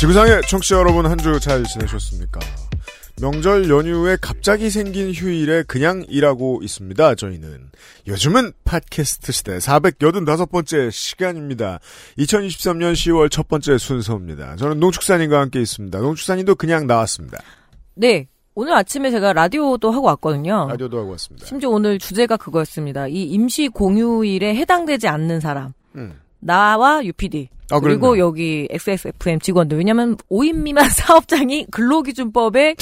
지구상의 청취자 여러분 한 주 잘 지내셨습니까? 명절 연휴에 갑자기 생긴 휴일에 그냥 일하고 있습니다. 저희는 요즘은 팟캐스트 시대 485번째 시간입니다. 2023년 10월 첫 번째 순서입니다. 저는 농축산인과 함께 있습니다. 농축산인도 그냥 나왔습니다. 네. 오늘 아침에 제가 라디오도 하고 왔거든요. 라디오도 하고 왔습니다. 심지어 오늘 주제가 그거였습니다. 이 임시 공휴일에 해당되지 않는 사람. 음. 나와 UPD. 아, 그리고 그랬나요? 여기 XSFM 직원들. 왜냐면 5인 미만 사업장이 근로기준법에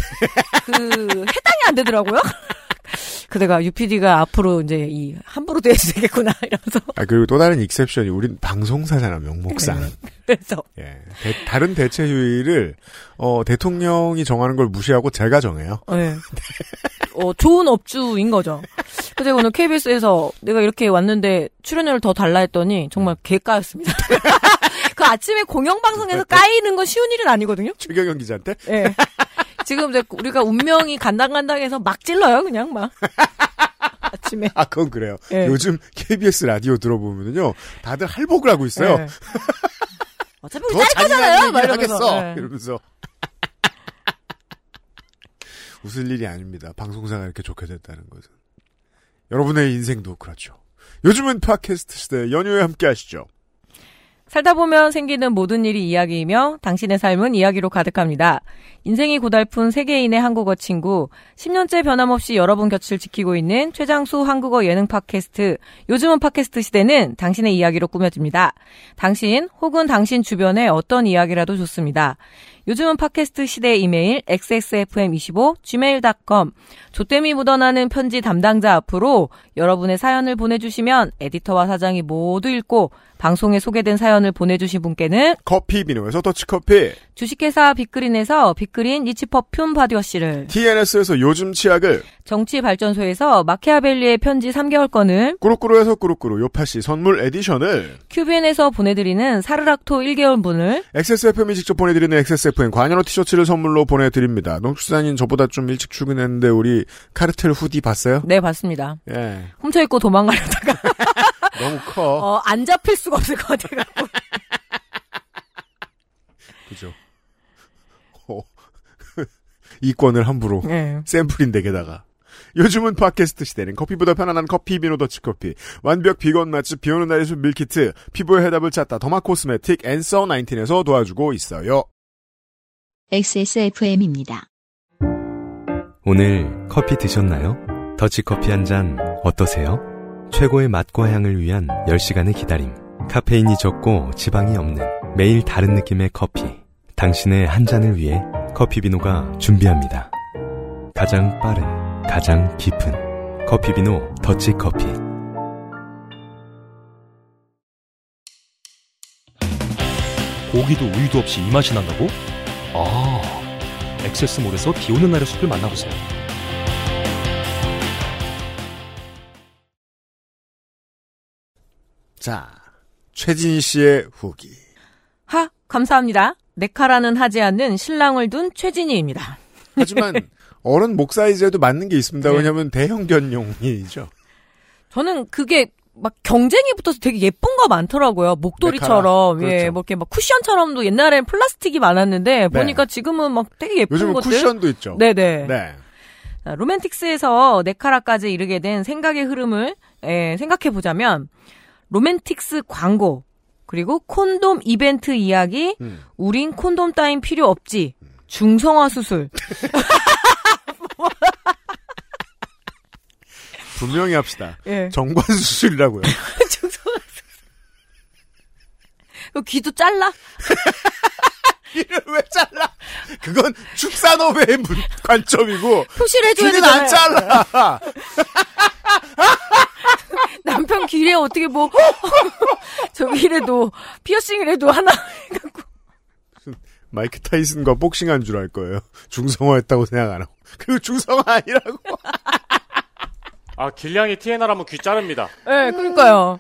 그 해당이 안 되더라고요. 그래가 UPD가 앞으로 이제 이 함부로 대해도 되겠구나 이러면서 아, 그리고 또 다른 익셉션이 우린 방송사잖아, 명목상. 그래서 예. 대- 다른 대체 휴일을, 어, 대통령이 정하는 걸 무시하고 제가 정해요. 네. 어, 좋은 업주인 거죠. 근데 오늘 KBS에서 내가 이렇게 왔는데 출연료를 더 달라 했더니 정말 개까였습니다. 그 아침에 공영방송에서 까이는 건 쉬운 일은 아니거든요. 최경영 기자한테? 예. 지금 이제 우리가 운명이 간당간당해서 막 찔러요, 그냥 막. 아침에. 아, 그건 그래요. 예. 요즘 KBS 라디오 들어보면요. 다들 할복을 하고 있어요. 예. 어차피 우리 더짤 거잖아요, 막 이러면서. 하겠어. 예. 이러면서. 웃을 일이 아닙니다. 방송사가 이렇게 좋게 됐다는 것은. 여러분의 인생도 그렇죠. 요즘은 팟캐스트 시대 연휴에 함께 하시죠. 살다 보면 생기는 모든 일이 이야기이며 당신의 삶은 이야기로 가득합니다. 인생이 고달픈 세계인의 한국어 친구, 10년째 변함없이 여러분 곁을 지키고 있는 최장수 한국어 예능 팟캐스트, 요즘은 팟캐스트 시대는 당신의 이야기로 꾸며집니다. 당신 혹은 당신 주변의 어떤 이야기라도 좋습니다. 요즘은 팟캐스트 시대 이메일 xsfm25 gmail.com 조땜이 묻어나는 편지 담당자 앞으로 여러분의 사연을 보내주시면 에디터와 사장이 모두 읽고 방송에 소개된 사연을 보내주신 분께는 커피 비노에서 더치커피, 주식회사 빅그린에서 빅그린 niche perfume body wash를 TNS에서 요즘 치약을, 정치발전소에서 마키아벨리의 편지 3개월권을 꾸루꾸루에서 꾸루꾸루 요파시 선물 에디션을, 큐비엔에서 보내드리는 사르락토 1개월분을 XSFM이 직접 보내드리는 XSFM 관여로 티셔츠를 선물로 보내드립니다. 농축산인 저보다 좀 일찍 출근했는데 우리 카르텔 후디 봤어요? 네 봤습니다. 예. 훔쳐입고 도망가려다가 너무 커. 어, 안 잡힐 수가 없을 것 같아가지고 그죠. 어. 이권을 함부로. 네. 샘플인데 게다가. 요즘은 팟캐스트 시대는 커피보다 편안한 커피 비노 더치커피 완벽 비건 맛집 비오는 날의 밀키트 피부의 해답을 찾다 derma cosmetic 앤서 19에서 도와주고 있어요. XSFM입니다. 오늘 커피 드셨나요? 더치커피 한 잔 어떠세요? 최고의 맛과 향을 위한 10시간의 기다림. 카페인이 적고 지방이 없는 매일 다른 느낌의 커피. 당신의 한 잔을 위해 커피비노가 준비합니다. 가장 빠른, 가장 깊은 커피비노 더치커피. 고기도 우유도 없이 이 맛이 난다고? 아, 엑세스몰에서 비 오는 날의 숲을 만나보세요. 자, 최진희 씨의 후기. 하 감사합니다. 네카라는 하지 않는 신랑을 둔 최진희입니다. 하지만 어른 목 사이즈에도 맞는 게 있습니다. 네. 왜냐하면 대형 견용이죠. 저는 그게 막 경쟁이 붙어서 되게 예쁜 거 많더라고요. 목도리처럼. 예, 그렇죠. 뭐 이렇게 막 쿠션처럼도 옛날엔 플라스틱이 많았는데 보니까 지금은 막 되게 예쁜 요즘은 것들. 쿠션도 있죠. 네네. 네. 자, 로맨틱스에서 네카라까지 이르게 된 생각의 흐름을 예, 생각해 보자면 로맨틱스 광고 그리고 콘돔 이벤트 이야기 음. 우린 콘돔 따윈 필요 없지 중성화 수술 분명히 합시다. 예. 정관 수술이라고요. 중성화 수술 그 귀도 잘라 이를 왜 잘라? 그건 축산업의 문- 관점이고 표시를 해줘야 귀는 안 잘라. 남편 귀에 어떻게 뭐 저기 이래도 피어싱을 해도 하나 해갖고 마이크 타이슨과 복싱한 줄 알 거예요. 중성화했다고 생각 안 하고. 그리고 중성화 아니라고. 아 길냥이 TNR하면 귀 자릅니다. 네, 그러니까요.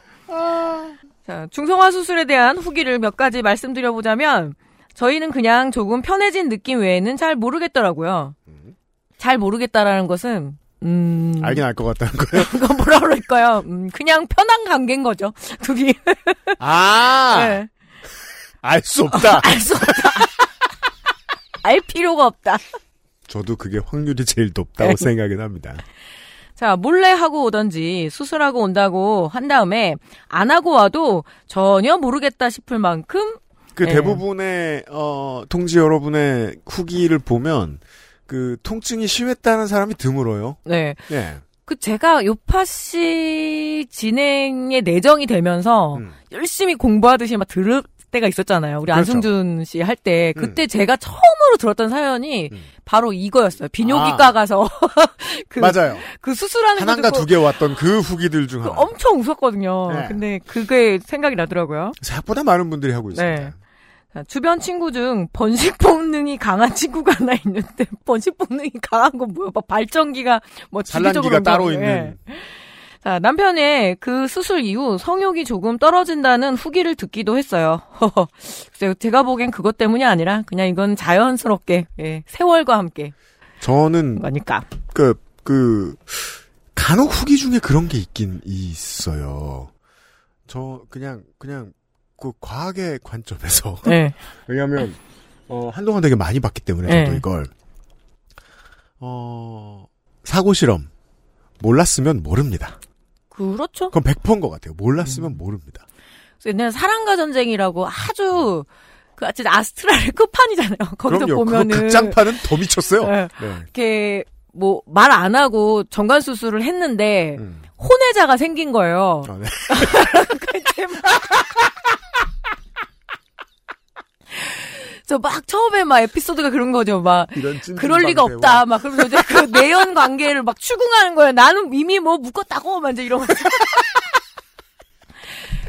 자, 중성화 수술에 대한 후기를 몇 가지 말씀드려보자면, 저희는 그냥 조금 편해진 느낌 외에는 잘 모르겠더라고요. 잘 모르겠다라는 것은, 음, 알긴 알 것 같다는 거예요. 그거 뭐라 그럴까요? 음, 그냥 편한 관계인 거죠. 둘이. 아! 네. 알수 없다. 알 수 없다. 알 필요가 없다. 저도 그게 확률이 제일 높다고 네. 생각은 합니다. 자, 몰래 하고 오던지 수술하고 온다고 한 다음에 안 하고 와도 전혀 모르겠다 싶을 만큼 그 네. 대부분의 어 통지 여러분의 후기를 보면 그 통증이 심했다는 사람이 드물어요. 네. 예. 그 제가 요파 씨 진행에 내정이 되면서 음. 열심히 공부하듯이 막 들을 때가 있었잖아요. 우리 그렇죠. 안승준 씨 할때 음. 그때 제가 처음으로 들었던 사연이 음. 바로 이거였어요. 비뇨기과 아. 가서 그, 맞아요. 그 수술하는 하나인가 듣고 두개 왔던 그 후기들 중 그 하나. 엄청 웃었거든요. 네. 근데 그게 생각이 나더라고요. 생각보다 많은 분들이 하고 있습니다. 네. 자, 주변 친구 중 번식 본능이 강한 친구가 하나 있는데 번식 본능이 강한 건 뭐야? 막 발전기가 뭐 산란기가 따로. 있는. 예. 자, 남편의 그 수술 이후 성욕이 조금 떨어진다는 후기를 듣기도 했어요. 글쎄요, 제가 보기엔 그것 때문이 아니라 그냥 이건 자연스럽게 예, 세월과 함께 저는 거니까. 그, 그, 간혹 후기 중에 그런 게 있긴 있어요. 저, 그냥, 그냥, 그, 과학의 관점에서. 예. 왜냐면, 어, 한동안 되게 많이 봤기 때문에, 저도 네. 이걸. 어, 사고 실험. 몰랐으면 모릅니다. 그렇죠. 그건 100%인 것 같아요. 몰랐으면 음. 모릅니다. 옛날에 사랑과 전쟁이라고 아주 그 진짜 아스트랄의 끝판이잖아요. 거기서 그럼요. 보면은 그 극장판은 더 미쳤어요. 예. 네. 이렇게 뭐 말 안 하고 정관 수술을 했는데 음. 혼외자가 생긴 거예요. 아, 네. 저 막 처음에 막 에피소드가 그런 거죠. 막 이런 찐 그럴 리가 없다. 막 그러면서 이제 그 내연 관계를 막 추궁하는 거예요. 나는 이미 뭐 묶었다고 막 이제 이러면서.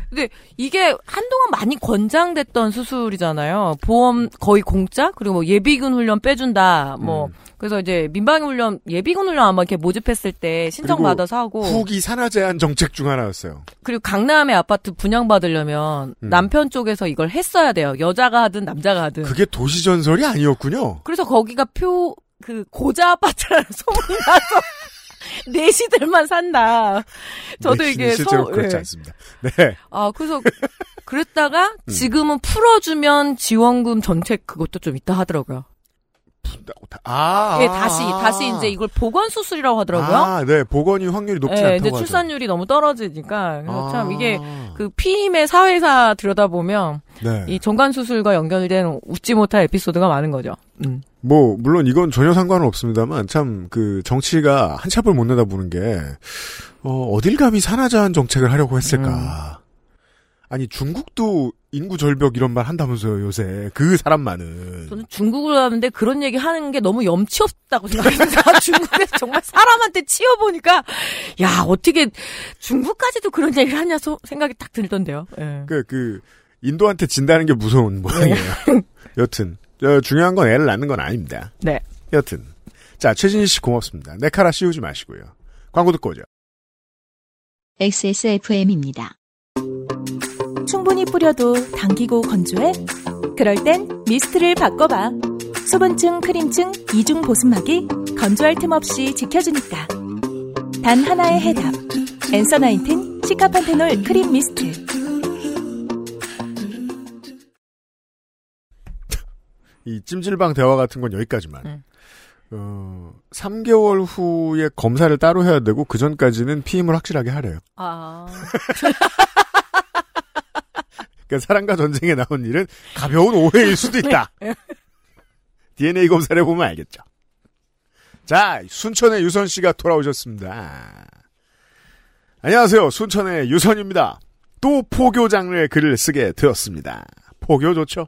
근데 이게 한동안 많이 권장됐던 수술이잖아요. 보험 거의 공짜 그리고 뭐 예비군 훈련 빼준다. 뭐 음. 그래서 이제 민방위 훈련 예비군 훈련 아마 이렇게 모집했을 때 신청 받아서 하고 후기 산화 제한 정책 중 하나였어요. 그리고 강남의 아파트 분양받으려면 음. 남편 쪽에서 이걸 했어야 돼요. 여자가 하든 남자가 하든. 그게 도시 전설이 아니었군요. 그래서 거기가 표, 그, 고자 아파트라는 소문이 나서, 내시들만 산다. 저도 네, 이게 실제로 서- 그렇지 예. 않습니다. 네. 아, 그래서, 그랬다가, 음. 지금은 풀어주면 지원금 정책 그것도 좀 있다 하더라고요. 아, 예, 아, 다시, 아. 다시 이제 이걸 보건 수술이라고 하더라고요. 아, 네. 보건이 확률이 높지 예, 않다고 이제 하죠. 출산율이 너무 떨어지니까. 그래서 아. 참 이게, 그 피임의 사회사 들여다보면, 네. 이 정관 수술과 연결된 웃지 못할 에피소드가 많은 거죠. 음. 뭐 물론 이건 전혀 상관은 없습니다만 참 그 정치가 한 찹을 못 내다보는 게 어, 어딜 감히 산하자한 정책을 하려고 했을까? 아니 중국도 인구 절벽 이런 말 한다면서요 요새 그 사람만은 저는 중국을 하는데 그런 얘기 하는 게 너무 염치 없다고 생각합니다. 중국에서 정말 사람한테 치여보니까, 야, 어떻게 중국까지도 그런 얘기를 하냐 소- 생각이 딱 들던데요. 예. 그, 그, 인도한테 진다는 게 무서운 모양이에요. 여튼, 저, 중요한 건 애를 낳는 건 아닙니다. 네. 여튼. 자, 최진희 씨 고맙습니다. 내 카라 씌우지 마시고요. 광고 듣고 오죠. XSFM입니다. 충분히 뿌려도 당기고 건조해? 그럴 땐 미스트를 바꿔봐. 수분층, 크림층, 이중 보습막이 건조할 틈 없이 지켜주니까. 단 하나의 해답. 엔서 나인틴 시카판테놀 크림 미스트. 이 찜질방 대화 같은 건 여기까지만. 음. 어, 3개월 후에 검사를 따로 해야 되고, 그 전까지는 피임을 확실하게 하래요. 아. 그러니까 사랑과 전쟁에 나온 일은 가벼운 오해일 수도 있다. DNA 검사를 해보면 알겠죠. 자, 순천의 유선 씨가 돌아오셨습니다. 안녕하세요. 순천의 유선입니다. 또 포교 장르의 글을 쓰게 되었습니다. 포교 좋죠?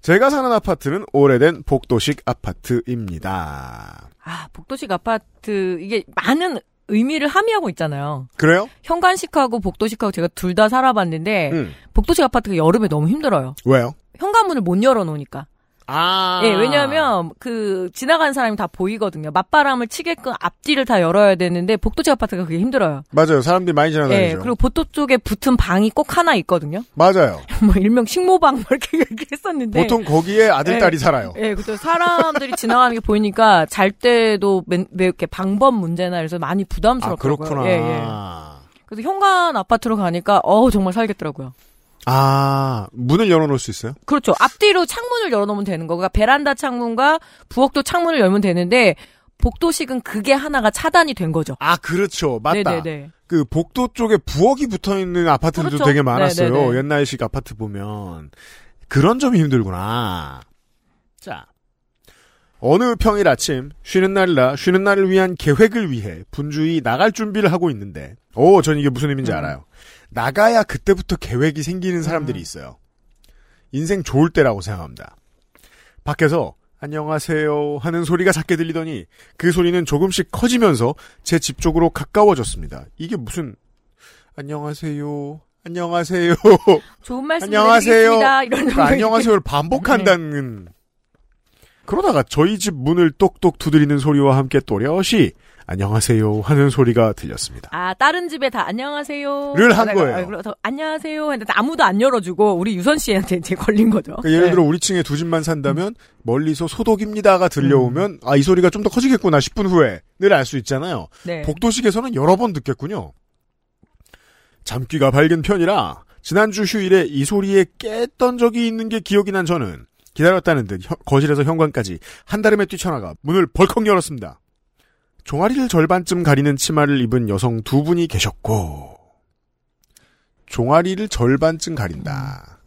제가 사는 아파트는 오래된 복도식 아파트입니다. 아, 복도식 아파트, 이게 많은 의미를 함의하고 있잖아요. 그래요? 현관식하고 복도식하고 제가 둘 다 살아봤는데, 응. 복도식 아파트가 여름에 너무 힘들어요. 왜요? 현관문을 못 열어놓으니까. 아. 예, 왜냐하면 그 지나가는 사람이 다 보이거든요. 맞바람을 치게끔 앞뒤를 다 열어야 되는데 복도지 아파트가 그게 힘들어요. 맞아요. 사람들이 많이 지나다니죠. 예, 그리고 복도 쪽에 붙은 방이 꼭 하나 있거든요. 맞아요. 뭐 일명 식모방 뭐 이렇게, 이렇게 했었는데 보통 거기에 아들, 네. 딸이 살아요. 예, 그때 사람들이 지나가는 게 보이니까 잘 때도 매, 매 이렇게 방법 문제나 그래서 많이 아, 부담스럽더라고요. 그렇구나. 예, 예. 그래서 현관 아파트로 가니까 어우 정말 살겠더라고요. 아, 문을 열어놓을 수 있어요? 그렇죠. 앞뒤로 창문을 열어놓으면 되는 거. 그러니까 베란다 창문과 부엌도 창문을 열면 되는데 복도식은 그게 하나가 차단이 된 거죠. 아, 그렇죠. 맞다. 네네네. 그 복도 쪽에 부엌이 붙어 있는 아파트들도 그렇죠. 되게 많았어요. 네네네. 옛날식 아파트 보면 그런 점이 힘들구나. 자, 어느 평일 아침 쉬는 날이라 쉬는 날을 위한 계획을 위해 분주히 나갈 준비를 하고 있는데, 오, 전 이게 무슨 의미인지 음. 알아요. 나가야 그때부터 계획이 생기는 사람들이 있어요. 인생 좋을 때라고 생각합니다. 밖에서 안녕하세요 하는 소리가 작게 들리더니 그 소리는 조금씩 커지면서 제 집 쪽으로 가까워졌습니다. 이게 무슨 안녕하세요 안녕하세요 좋은 말씀 안녕하세요. 이런 그 안녕하세요를 반복한다는 그러다가 저희 집 문을 똑똑 두드리는 소리와 함께 또렷이 안녕하세요 하는 소리가 들렸습니다. 아, 다른 집에 다 안녕하세요. 를한 아, 거예요. 아, 그래서 안녕하세요. 했는데 아무도 안 열어주고 우리 유선 씨한테 이제 걸린 거죠. 그러니까 예를 네. 들어 우리 층에 두 집만 산다면 멀리서 소독입니다가 들려오면 아이 소리가 좀 더 커지겠구나 10분 후에 늘알수 있잖아요. 네. 복도식에서는 여러 번 듣겠군요. 잠귀가 밝은 편이라 지난주 휴일에 이 소리에 깼던 적이 있는 게 기억이 난 저는 기다렸다는 듯 혀- 거실에서 현관까지 한달음에 뛰쳐나가 문을 벌컥 열었습니다. 종아리를 절반쯤 가리는 치마를 입은 여성 두 분이 계셨고 종아리를 절반쯤 가린다.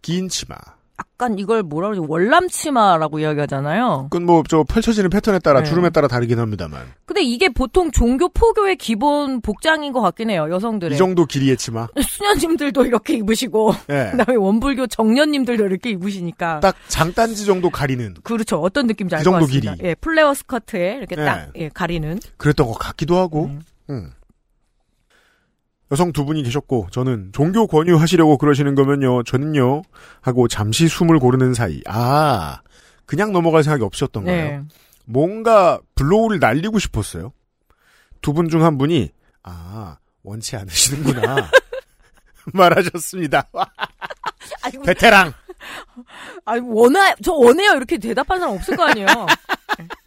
긴 치마. 약간 이걸 뭐라 그러지? 월남치마라고 이야기하잖아요. 그건 뭐 저 펼쳐지는 패턴에 따라 네. 주름에 따라 다르긴 합니다만 근데 이게 보통 종교 포교의 기본 복장인 것 같긴 해요. 여성들의. 이 정도 길이의 치마. 수녀님들도 이렇게 입으시고 예. 그다음에 원불교 정년님들도 이렇게 입으시니까 딱 장단지 정도 가리는 그렇죠. 어떤 느낌인지 알그것 정도 같습니다. 길이. 예, 플레어 스커트에 이렇게 네. 딱 예, 가리는. 그랬던 것 같기도 하고. 음. 음. 여성 두 분이 계셨고 저는 종교 권유하시려고 그러시는 거면요. 저는요. 하고 잠시 숨을 고르는 사이 아 그냥 넘어갈 생각이 없으셨던 거예요. 네. 뭔가 blow를 날리고 싶었어요. 두 분 중 한 분이 아 원치 않으시는구나 말하셨습니다. 아이고, 베테랑 아이고 원하 저 원해요 이렇게 대답하는 사람 없을 거 아니에요.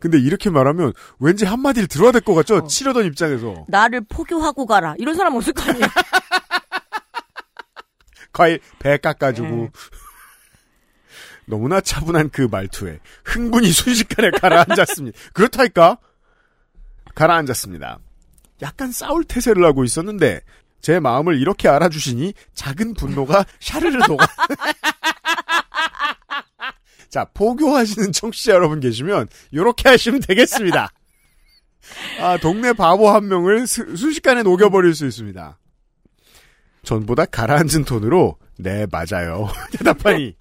근데 이렇게 말하면 왠지 한마디를 들어야 될 것 같죠? 어. 치려던 입장에서. 나를 포교하고 가라 이런 사람 없을 거 아니에요. 과일 배 깎아주고. 네. 너무나 차분한 그 말투에 흥분이 순식간에 가라앉았습니다. 그렇다니까? 가라앉았습니다. 약간 싸울 태세를 하고 있었는데 제 마음을 이렇게 알아주시니 작은 분노가 샤르르 녹아. 자, 포교하시는 청취자 여러분 계시면 이렇게 하시면 되겠습니다. 아, 동네 바보 한 명을 수- 순식간에 녹여버릴 수 있습니다. 전보다 가라앉은 톤으로 네 맞아요 대답하니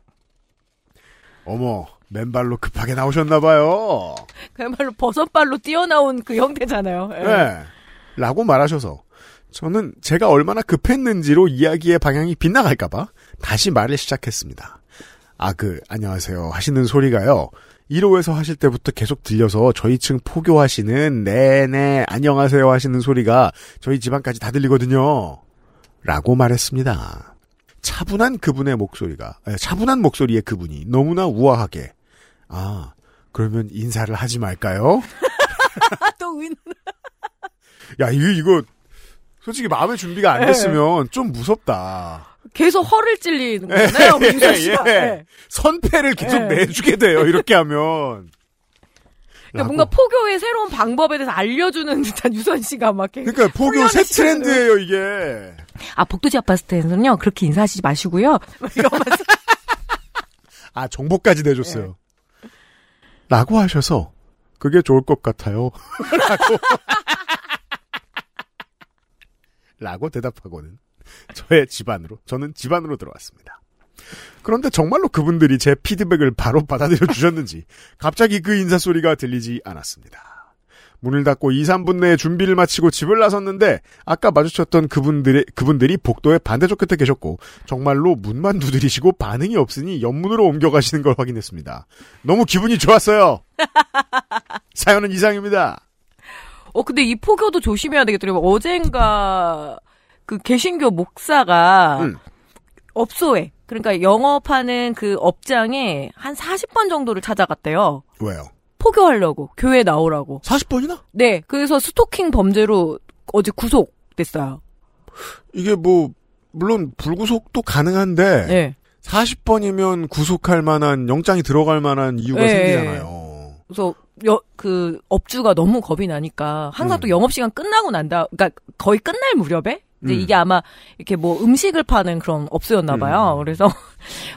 어머 맨발로 급하게 나오셨나봐요 그야말로 버섯발로 뛰어나온 그 형태잖아요. 예. 네 라고 말하셔서 저는 제가 얼마나 급했는지로 이야기의 방향이 빗나갈까봐 다시 말을 시작했습니다 아 그 안녕하세요 하시는 소리가요 1호에서 하실 때부터 계속 들려서 저희 층 포교하시는 네네 안녕하세요 하시는 소리가 저희 집안까지 다 들리거든요. 라고 말했습니다. 차분한 그분의 목소리가 에, 차분한 목소리의 그분이 너무나 우아하게 아 그러면 인사를 하지 말까요? 아, 또 은. 야 이거 이거 솔직히 마음의 준비가 안 됐으면 좀 무섭다. 계속 허를 찔리는 거잖아요. 우리 유선 씨가. 예. 예. 선패를 계속 예. 내주게 돼요. 이렇게 하면. 그러니까 뭔가 포교의 새로운 방법에 대해서 알려주는 듯한 유선 씨가 막. 그러니까 포교 새. 트렌드예요 이게. 아 복도지 아파트에서는요 그렇게 인사하시지 마시고요. 아 정보까지 내줬어요. 라고 하셔서 그게 좋을 것 같아요. 라고 라고 대답하고는 저의 집안으로 저는 집안으로 들어왔습니다. 그런데 정말로 그분들이 제 피드백을 바로 받아들여 주셨는지 갑자기 그 인사 소리가 들리지 않았습니다. 문을 닫고 2, 3분 내에 준비를 마치고 집을 나섰는데 아까 마주쳤던 그분들의 그분들이 복도의 반대쪽 끝에 계셨고 정말로 문만 두드리시고 반응이 없으니 옆문으로 옮겨가시는 걸 확인했습니다. 너무 기분이 좋았어요. 사연은 이상입니다. 어, 근데 이 포교도 조심해야 되겠더라고요. 어젠가 그 개신교 목사가 음. 업소에 그러니까 영업하는 그 업장에 한 40번 정도를 찾아갔대요. 왜요? 포교하려고 교회 나오라고. 40번이나? 네, 그래서 스토킹 범죄로 어제 구속됐어요. 이게 뭐 물론 불구속도 가능한데 네. 40번이면 구속할 만한 영장이 들어갈 만한 이유가 네. 생기잖아요. 그래서 여, 그 업주가 너무 겁이 나니까 항상 음. 또 영업 시간 끝나고 난다. 그러니까 거의 끝날 무렵에 이제 음. 이게 아마 이렇게 뭐 음식을 파는 그런 업소였나 봐요. 음. 그래서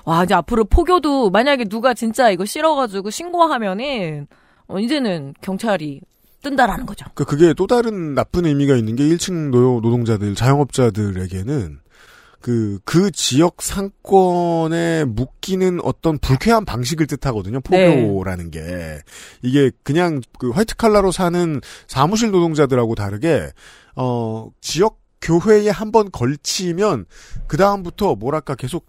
와 이제 앞으로 포교도 만약에 누가 진짜 이거 싫어가지고 신고하면은 어, 이제는 경찰이 뜬다라는 거죠. 그 그게 또 다른 나쁜 의미가 있는 게 1층 노, 노동자들, 자영업자들에게는 그, 그 지역 상권에 묶이는 어떤 불쾌한 방식을 뜻하거든요. 포교라는 게. 이게 그냥 그 화이트 칼라로 사는 사무실 노동자들하고 다르게, 어, 지역 교회에 한 번 걸치면, 그 다음부터 뭐랄까 계속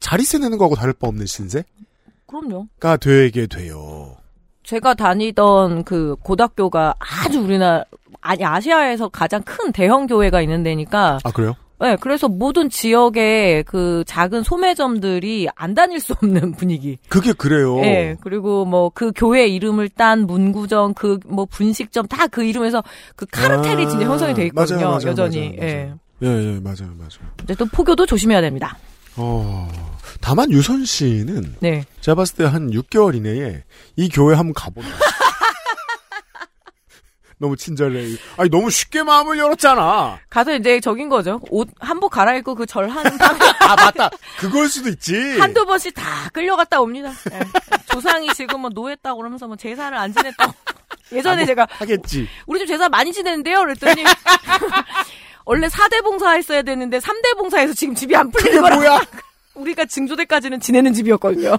자리세 내는 거하고 다를 바 없는 신세가 그럼요. 되게 돼요. 제가 다니던 그 고등학교가 아주 우리나라 아니 아시아에서 가장 큰 대형 교회가 있는 데니까 아, 그래요? 네, 그래서 모든 지역의 그 작은 소매점들이 안 다닐 수 없는 분위기. 그게 그래요. 예, 그리고 뭐 그 교회 이름을 딴 문구점, 그 뭐 분식점 다 그 이름에서 그 카르텔이 아, 진짜 형성이 돼 있거든요, 맞아요, 맞아요, 여전히. 맞아요, 예. 예, 예, 맞아요, 맞아요. 어쨌든 포교도 조심해야 됩니다. 어, 다만 유선 씨는 네. 제가 봤을 때 한 6개월 이내에 이 교회 한번 가보면 너무 친절해. 아니 너무 쉽게 마음을 열었잖아. 가서 이제 적인 거죠. 옷 한복 갈아입고 그 절하는 방 아 맞다. 그걸 수도 있지. 한두 번씩 다 끌려갔다 옵니다. 예. 조상이 지금 뭐 노했다고 그러면서 뭐 제사를 안 지냈다고. 예전에 아, 뭐 제가 하겠지. 우리 집 제사 많이 지냈는데요. 그랬더니 원래 4대 봉사 했어야 되는데 3대 봉사해서 지금 집이 안 풀리는. 뭐야? 우리가 증조대까지는 지내는 집이었거든요. 그래서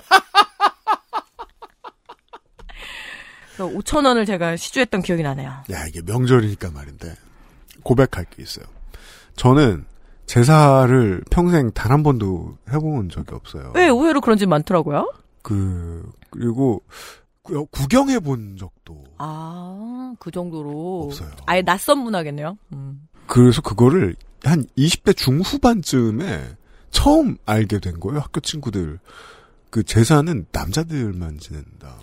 5천 원을 제가 시주했던 기억이 나네요. 야 이게 명절이니까 말인데 고백할 게 있어요. 저는 제사를 평생 단 한 번도 해본 적이 없어요. 왜 의외로 그런 집 많더라고요. 그 그리고 구- 구경해 본 적도 아, 그 정도로. 없어요. 아예 낯선 문화겠네요. 음. 그래서 그거를 한 20대 중후반쯤에 처음 알게 된 거예요. 학교 친구들. 그 제사는 남자들만 지낸다.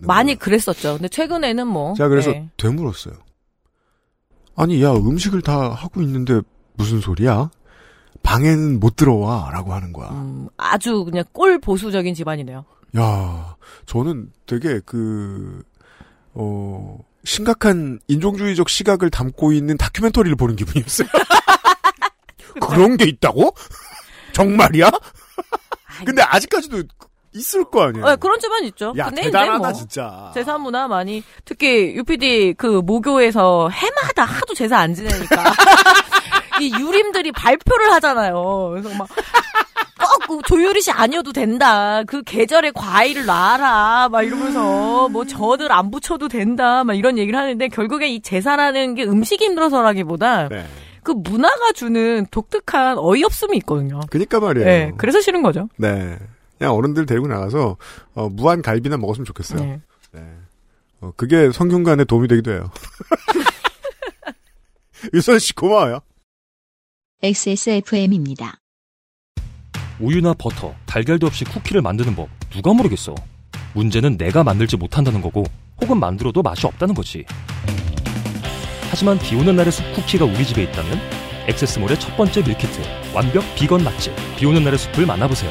많이 그랬었죠. 근데 최근에는 뭐. 제가 그래서 예. 되물었어요. 아니, 야, 음식을 다 하고 있는데 무슨 소리야? 방에는 못 들어와. 라고 하는 거야. 음, 아주 그냥 꼴 보수적인 집안이네요. 야, 저는 되게 그, 어, 심각한 인종주의적 시각을 담고 있는 다큐멘터리를 보는 기분이었어요. 그런 게 있다고? 정말이야? 근데 아직까지도 있을 거 아니에요? 어, 그런 집안 있죠. 야, 근데 대단하다, 뭐 진짜. 제사 문화 많이 특히 UPD 그 모교에서 해마다 하도 제사 안 지내니까 이 유림들이 발표를 하잖아요. 그래서 막 꼭 조유리씨 아니어도 된다. 그 계절에 과일을 놔라. 막 이러면서 뭐 저들 안 붙여도 된다. 막 이런 얘기를 하는데 결국에 이 제사라는 게 음식이 힘들어서라기보다 네. 그 문화가 주는 독특한 어이없음이 있거든요. 그니까 말이에요. 네, 그래서 싫은 거죠. 네. 그냥 어른들 데리고 나가서, 어, 무한 갈비나 먹었으면 좋겠어요. 네. 네. 어, 그게 성균관에 도움이 되기도 해요. 유선 씨 고마워요. XSFM입니다. 우유나 버터, 달걀도 없이 쿠키를 만드는 법 누가 모르겠어. 문제는 내가 만들지 못한다는 거고 혹은 만들어도 맛이 없다는 거지. 하지만 비 오는 날의 숲 쿠키가 우리 집에 있다면 XS몰의 첫 번째 밀키트 완벽 비건 맛집 비 오는 날의 숲을 만나보세요.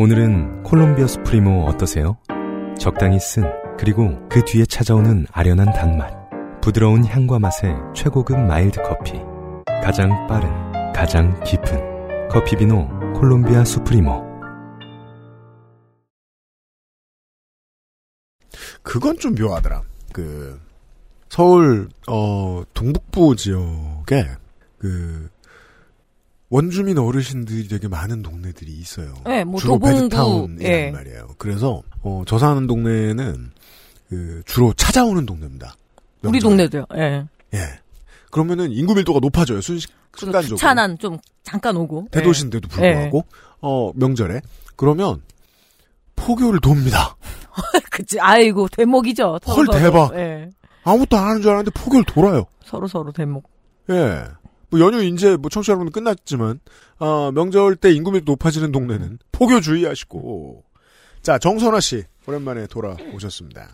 오늘은 콜롬비아 수프리모 어떠세요? 적당히 쓴 그리고 그 뒤에 찾아오는 아련한 단맛 부드러운 향과 맛의 최고급 mild 커피 가장 빠른 가장 깊은 커피 비노 콜롬비아 수프리모 그건 좀 묘하더라. 그, 서울, 어, 동북부 지역에, 그, 원주민 어르신들이 되게 많은 동네들이 있어요. 네, 뭐 주로 도봉구, 베드타운이란 예. 말이에요. 그래서 어, 저 사는 동네는 그 주로 찾아오는 동네입니다. 우리 명절에. 동네도요. 예. 예. 그러면은 인구 밀도가 높아져요. 순, 좀 순간적으로. 귀찮은 좀 잠깐 오고. 대도시인데도 불구하고 어 명절에 그러면 포교를 돕니다. 예. 그치. 아이고 대목이죠. 서로 헐, 서로. 대박. 예. 아무것도 안 하는 줄 알았는데 포교를 돌아요. 서로 서로 대목. 예. 뭐 연휴 이제 뭐 청취자 여러분 끝났지만 아, 명절 때 인구 밀도 높아지는 동네는 포교 주의하시고 자 정선아 씨 오랜만에 돌아오셨습니다.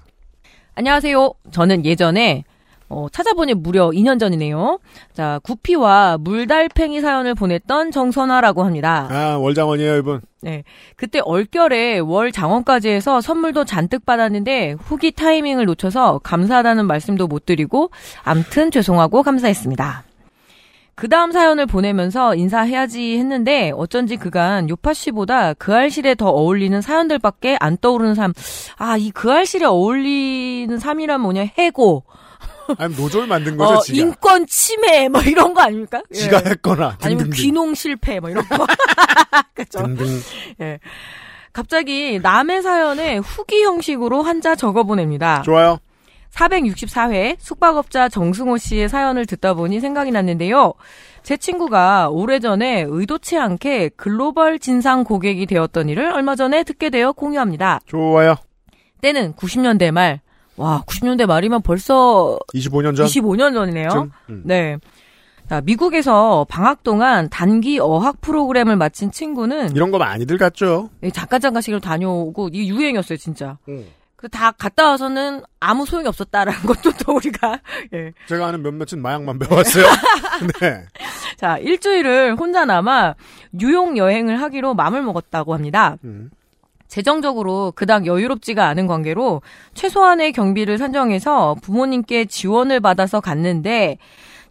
안녕하세요. 저는 예전에 어, 찾아보니 무려 2년 전이네요. 자, 구피와 물달팽이 사연을 보냈던 정선아라고 합니다. 아 월장원이에요 이분. 네. 그때 얼결에 월 장원까지 해서 선물도 잔뜩 받았는데 후기 타이밍을 놓쳐서 감사하다는 말씀도 못 드리고 암튼 죄송하고 감사했습니다. 그 다음 사연을 보내면서 인사해야지 했는데 어쩐지 그간 요파 씨보다 그 알실에 더 어울리는 사연들밖에 안 떠오르는 삶. 아, 이 그 알실에 어울리는 삶이란 뭐냐? 해고, 아니 노조를 만든 거죠 어, 지가. 인권 침해, 뭐 이런 거 아닙니까? 예. 지가 했거나 아니면 등등등. 귀농 실패, 뭐 이런 거. 그죠? 등등. 예. 갑자기 남의 사연에 후기 형식으로 한자 적어 보냅니다. 좋아요. 464회 숙박업자 정승호 씨의 사연을 듣다 보니 생각이 났는데요. 제 친구가 오래전에 의도치 않게 글로벌 진상 고객이 되었던 일을 얼마 전에 듣게 되어 공유합니다. 좋아요. 때는 90년대 말. 와, 90년대 말이면 벌써 25년 전. 25년 전이네요. 쯤? 음. 네. 자, 미국에서 방학 동안 단기 어학 프로그램을 마친 친구는 이런 거 많이들 갔죠. 예, 잠깐 잠깐씩으로 다녀오고 이게 유행이었어요, 진짜. 음. 그다 갔다 와서는 아무 소용이 없었다라는 것도 또 우리가 예. 제가 아는 몇몇은 마약만 배웠어요. 네. 자, 일주일을 혼자 남아 뉴욕 여행을 하기로 마음을 먹었다고 합니다. 음. 재정적으로 그닥 여유롭지가 않은 관계로 최소한의 경비를 산정해서 부모님께 지원을 받아서 갔는데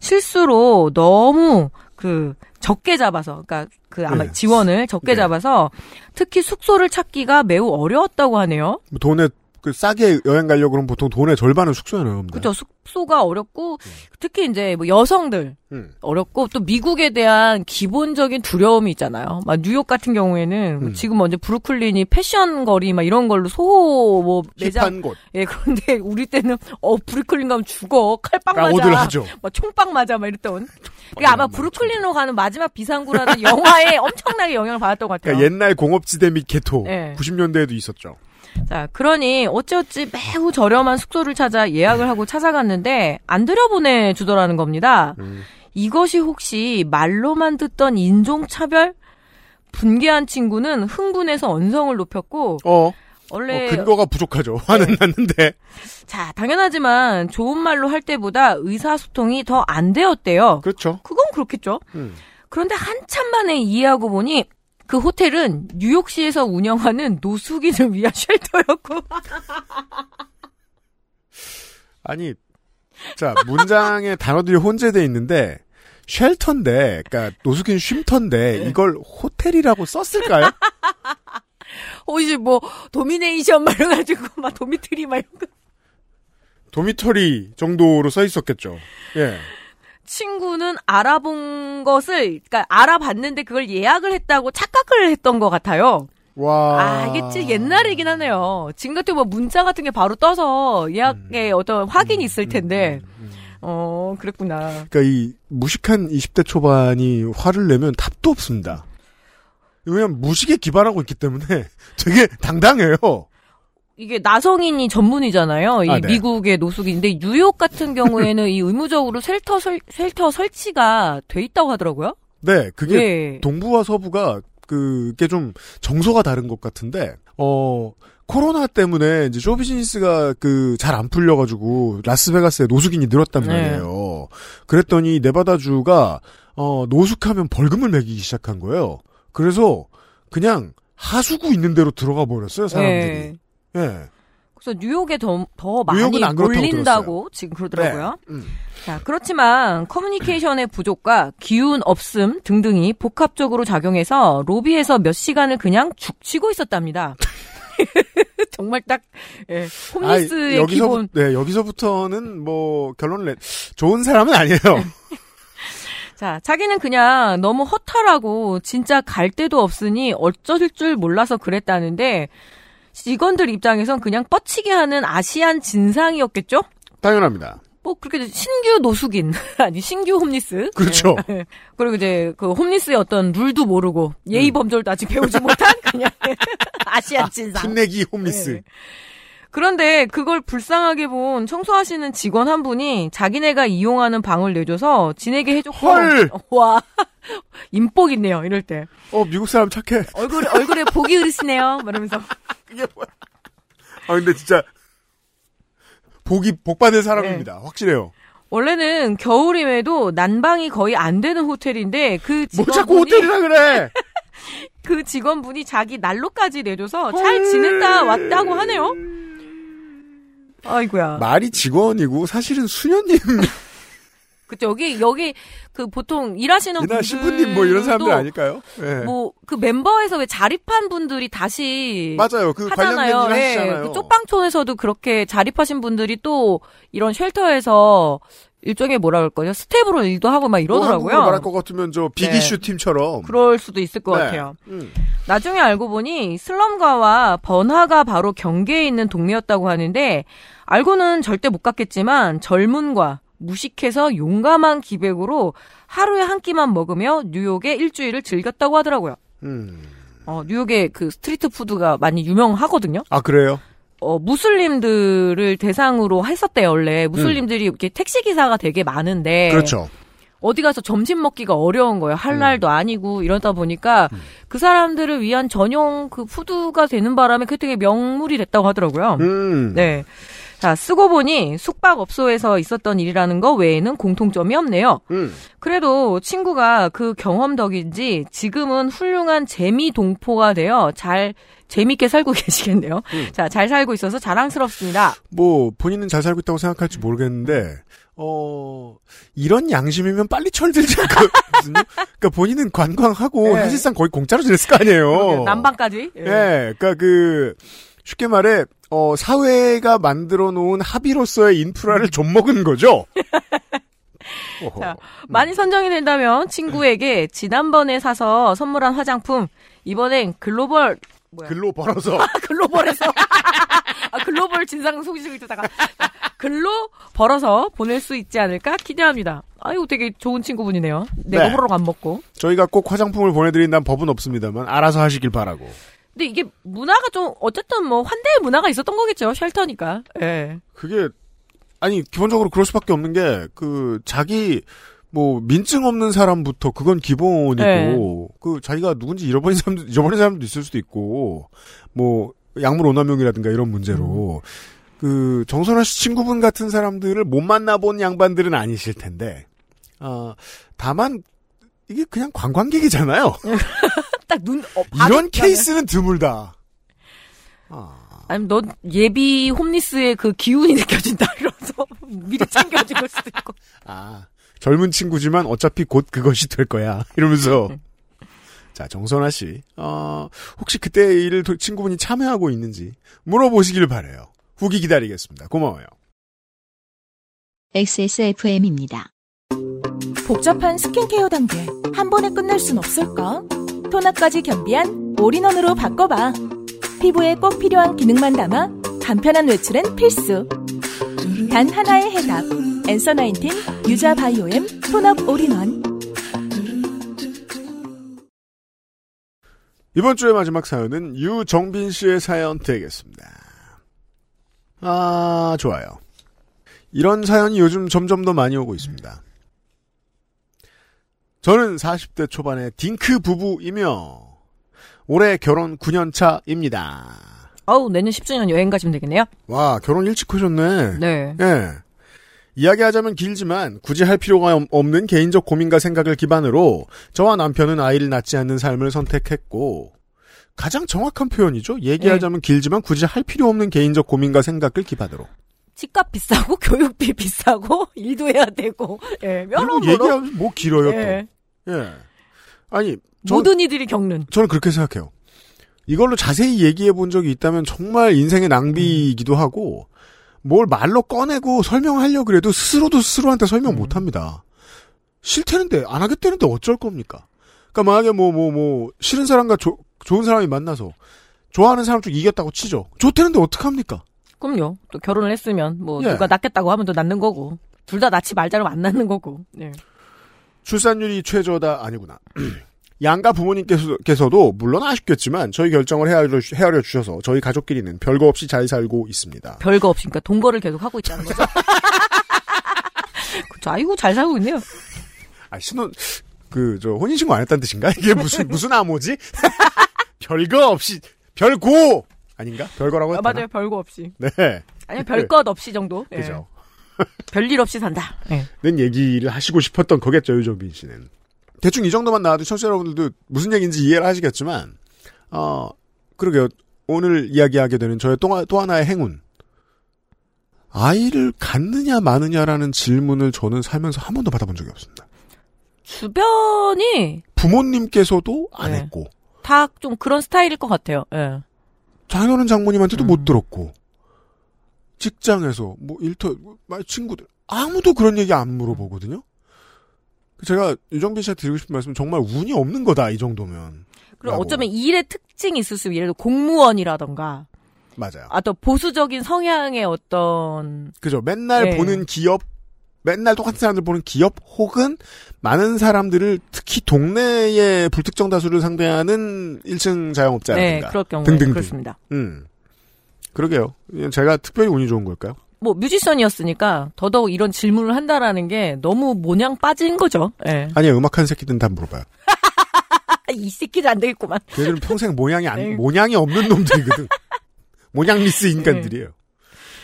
실수로 너무 그 적게 잡아서 그러니까 그 아마 네. 지원을 적게 네. 잡아서 특히 숙소를 찾기가 매우 어려웠다고 하네요. 뭐 돈에 그 싸게 여행 가려고 그러면 보통 돈의 절반을 숙소에 넣습니다. 그렇죠. 숙소가 어렵고 특히 이제 뭐 여성들 음. 어렵고 또 미국에 대한 기본적인 두려움이 있잖아요. 막 뉴욕 같은 경우에는 뭐 음. 지금 먼저 브루클린이 패션 거리 막 이런 걸로 소호 뭐 매장 곳. 예 그런데 우리 때는 어 브루클린 가면 죽어 칼빵 맞아 하죠. 막 총빵 맞아 막 이랬던 그게 아마 브루클린으로 가는 마지막 비상구라는 영화에 엄청나게 영향을 받았던 것 같아요. 그러니까 옛날 공업지대 및 개토. 네. 90년대에도 있었죠. 자, 그러니 어찌어찌 매우 저렴한 숙소를 찾아 예약을 하고 찾아갔는데 안 들여보내 주더라는 겁니다. 음. 이것이 혹시 말로만 듣던 인종차별? 분개한 친구는 흥분해서 언성을 높였고 어, 원래 어, 근거가 부족하죠. 화는 났는데. 자 당연하지만 좋은 말로 할 때보다 의사소통이 더 안 되었대요. 그렇죠. 그건 그렇겠죠. 음. 그런데 한참 만에 이해하고 보니 그 호텔은 뉴욕시에서 운영하는 노숙인을 위한 shelter였고 아니, 자, 문장에 단어들이 혼재돼 있는데, shelter인데, 그니까, 노숙인 쉼터인데, 네. 이걸 호텔이라고 썼을까요? 혹시 뭐 domination 막 이래가지고 막 dormitory 막 이런 거 dormitory 정도로 써 있었겠죠. 예. 친구는 알아본 것을 그러니까 알아봤는데 그걸 예약을 했다고 착각을 했던 것 같아요. 와. 아 이게 진짜 옛날이긴 하네요. 지금 같은 뭐 문자 같은 게 바로 떠서 예약에 어떤 확인이 있을 텐데 어 그랬구나. 그러니까 이 무식한 20대 초반이 화를 내면 답도 없습니다. 왜냐면 무식에 기반하고 있기 때문에 되게 당당해요. 이게 나성인이 전문이잖아요. 이 아, 네. 미국의 노숙인데 뉴욕 같은 경우에는 이 의무적으로 shelter 설, shelter 설치가 돼 있다고 하더라고요. 네, 그게 네. 동부와 서부가 그게 좀 정서가 다른 것 같은데 어 코로나 때문에 이제 쇼비즈니스가 그 잘 안 풀려가지고 라스베가스에 노숙인이 늘었단 네. 말이에요. 그랬더니 네바다주가 어 노숙하면 벌금을 매기기 시작한 거예요. 그래서 그냥 하수구 있는 대로 들어가 버렸어요 사람들이. 네. 예. 그래서 뉴욕에 더, 더 많이 몰린다고 지금 그러더라고요. 네. 음. 자, 그렇지만 커뮤니케이션의 부족과 기운 없음 등등이 복합적으로 작용해서 로비에서 몇 시간을 그냥 죽치고 있었답니다. 정말 딱 예, 홈리스의 아, 기본 네 여기서부터는 뭐 결론을 내 좋은 사람은 아니에요. 자, 자기는 그냥 너무 허탈하고 진짜 갈 데도 없으니 어쩔 줄 몰라서 그랬다는데 직원들 입장에선 그냥 뻗치게 하는 아시안 진상이었겠죠? 당연합니다. 뭐 그렇게 신규 노숙인 아니 신규 홈리스 그렇죠. 네. 그리고 이제 그 홈리스의 어떤 룰도 모르고 예의 범절도 아직 배우지 못한 그냥 아시안 진상 풋내기 홈리스. 네. 그런데 그걸 불쌍하게 본 청소하시는 직원 한 분이 자기네가 이용하는 방을 내줘서 지내게 해줬고 헐! 와 인복 있네요 이럴 때 어, 미국 사람 착해. 얼굴 얼굴에 복이 흐르시네요 이러면서 이게 뭐야. 아, 근데 진짜, 복이, 복 받을 사람입니다. 확실해요. 원래는 겨울임에도 난방이 거의 안 되는 호텔인데 그뭐 자꾸 직원분이 호텔이라 그래! 그 직원분이 자기 난로까지 내줘서 잘 지냈다 왔다고 하네요. 아이고야. 말이 직원이고, 사실은 수녀님, 그쵸 여기 여기 그 보통 일하시는 분들 신부님 뭐 이런 사람들 아닐까요? 예. 뭐 그 멤버에서 왜 자립한 분들이 다시 맞아요. 그 하잖아요. 하시잖아요. 그 쪽방촌에서도 그렇게 자립하신 분들이 또 이런 shelter에서 일종의 뭐라 그럴까요? 스텝으로 일도 하고 막 뭐 이러더라고요. 말할 것 같으면 저 빅이슈 팀처럼. 그럴 수도 있을 것 네. 같아요. 음. 나중에 알고 보니 슬럼가와 번화가 바로 경계에 있는 동네였다고 하는데 알고는 절대 못 갔겠지만 젊음과 무식해서 용감한 기백으로 하루에 한 끼만 먹으며 뉴욕에 일주일을 즐겼다고 하더라고요. 음. 어, 뉴욕에 그 street food가 많이 유명하거든요. 아, 그래요? 어, 무슬림들을 대상으로 했었대요, 원래. 무슬림들이 이렇게 택시기사가 되게 많은데. 음. 그렇죠. 어디 가서 점심 먹기가 어려운 거예요. 음. 할랄도 아니고 이러다 보니까 그 사람들을 위한 전용 그 food가 되는 바람에 그게 되게 명물이 됐다고 하더라고요. 음. 네. 자, 쓰고 보니 숙박업소에서 있었던 일이라는 거 외에는 공통점이 없네요. 음. 그래도 친구가 그 경험 덕인지 지금은 훌륭한 재미 동포가 되어 잘 재밌게 살고 계시겠네요. 음. 자, 잘 살고 있어서 자랑스럽습니다. 뭐, 본인은 잘 살고 있다고 생각할지 모르겠는데, 어, 이런 양심이면 빨리 철들지 않거든요? 그러니까 본인은 관광하고 네. 사실상 거의 공짜로 지냈을 거 아니에요? 난방까지. 예. 예, 그러니까 그, 쉽게 말해, 어, 사회가 만들어 놓은 합의로서의 인프라를 좀 먹은 거죠? 자, 많이 선정이 된다면 친구에게 지난번에 사서 선물한 화장품 이번엔 글로벌 뭐야? 글로 벌어서. 글로벌에서 아, 글로벌 진상 소식을 듣다가 글로 벌어서 보낼 수 있지 않을까 기대합니다. 아유 되게 좋은 친구분이네요. 내가 네. 호로록 안 먹고. 저희가 꼭 화장품을 보내드린다는 법은 없습니다만, 알아서 하시길 바라고. 근데 이게 문화가 좀 어쨌든 뭐 환대의 문화가 있었던 거겠죠. 쉘터니까. 예. 그게, 아니, 기본적으로 그럴 수밖에 없는 게, 그, 자기, 뭐, 민증 없는 사람부터 그건 기본이고, 네. 그, 자기가 누군지 잃어버린 사람도, 잊어버린 사람도 있을 수도 있고, 뭐, 약물 오남용이라든가 이런 문제로, 그, 정선아 씨 친구분 같은 사람들을 못 만나본 양반들은 아니실 텐데, 아, 다만, 이게 그냥 관광객이잖아요. 딱 눈 어, 이런 케이스는 드물다. 아. 아니 넌 예비 홈리스의 그 기운이 느껴진다 이러면서 미리 챙겨준 걸 수도 있고. 아, 젊은 친구지만 어차피 곧 그것이 될 거야. 이러면서. 자, 정선아 씨, 어, 혹시 그때 일을 도- 친구분이 참여하고 있는지 물어보시길 바래요. 후기 기다리겠습니다. 고마워요. XSFM입니다. 복잡한 스킨케어 단계 한 번에 끝낼 순 없을까? toner까지 겸비한 all-in-one으로 바꿔봐. 피부에 꼭 필요한 기능만 담아 간편한 외출엔 필수. 단 하나의 해답. Answer Nineteen 유자 biome tone-up all-in-one. 이번 주의 마지막 사연은 유정빈 씨의 사연 되겠습니다. 아, 좋아요. 이런 사연이 요즘 점점 더 많이 오고 있습니다. 저는 40대 초반의 딩크 부부이며 올해 결혼 9년 차입니다. 아우 내년 10주년 여행 가시면 되겠네요. 와, 결혼 일찍 하셨네. 네. 예. 이야기하자면 길지만 굳이 할 필요가 없- 없는 개인적 고민과 생각을 기반으로 저와 남편은 아이를 낳지 않는 삶을 선택했고 가장 정확한 표현이죠. 얘기하자면 길지만 굳이 할 필요 없는 개인적 고민과 생각을 기반으로. 집값 비싸고 교육비 비싸고 일도 해야 되고 예, 여러모로 얘기하면 뭐 길어요 예, 또. 예. 아니 전, 모든 이들이 겪는 저는 그렇게 생각해요. 이걸로 자세히 얘기해 본 적이 있다면 정말 인생의 낭비이기도 하고 뭘 말로 꺼내고 설명하려 그래도 스스로도 스스로한테 설명 못 합니다. 싫다는데 안 하겠다는데 어쩔 겁니까? 그러니까 만약에 뭐뭐 뭐 싫은 사람과 조- 좋은 사람이 만나서 좋아하는 사람 쪽 이겼다고 치죠. 좋다는데 어떡합니까? 그럼요. 또 결혼을 했으면 뭐 예. 누가 낳겠다고 하면 또 낳는 거고 둘 다 낳지 말자면 안 낳는 거고. 네. 출산율이 최저다 아니구나. 양가 부모님께서도 물론 아쉽겠지만 저희 결정을 헤아려, 헤아려 주셔서 저희 가족끼리는 별거 없이 잘 살고 있습니다. 별거 없이 그러니까 동거를 계속 하고 있다는 거죠. 아이고 잘 살고 있네요. 아 신혼 그 저 혼인신고 안 했다는 뜻인가? 이게 무슨 무슨 암호지? 별거 없이 별고 아닌가? 별거라고 아, 했나? 맞아요. 별거 없이. 네, 아니 별것 없이 정도. 예. 그죠. 별일 없이 산다. 예. 는 얘기를 하시고 싶었던 거겠죠, 유정빈 씨는. 대충 이 정도만 나와도 청취자 여러분들도 무슨 얘기인지 이해를 하시겠지만, 어, 그러게요. 오늘 이야기하게 되는 저의 또, 또 하나의 행운. 아이를 갖느냐 마느냐라는 질문을 저는 살면서 한 번도 받아본 적이 없습니다. 주변이 부모님께서도 안 네. 했고, 다 좀 그런 스타일일 것 같아요. 예. 장인어른 장모님한테도 음. 못 들었고, 직장에서, 뭐, 일터, 뭐, 친구들, 아무도 그런 얘기 안 물어보거든요? 제가 유정빈 씨한테 드리고 싶은 말씀은 정말 운이 없는 거다, 이 정도면. 그리고. 어쩌면 일의 특징이 있을 수. 예를 들어 공무원이라던가 맞아요. 아 또 보수적인 성향의 어떤 그죠. 맨날 네. 보는 기업, 맨날 똑같은 사람들 보는 기업 혹은 많은 사람들을 특히 동네의 불특정 다수를 상대하는 1층 네 자영업자라든가. 그럴 경우에 등등등. 그렇습니다. 음. 그러게요. 제가 특별히 운이 좋은 걸까요? 뭐 뮤지션이었으니까 더더욱 이런 질문을 한다라는 게 너무 모냥 빠진 거죠. 예. 아니요, 음악하는 새끼들은 다 물어봐요. 이 새끼들 안 되겠구만. 걔들은 평생 모양이 안, 네. 모양이 없는 놈들이거든. 모양 미스 인간들이에요.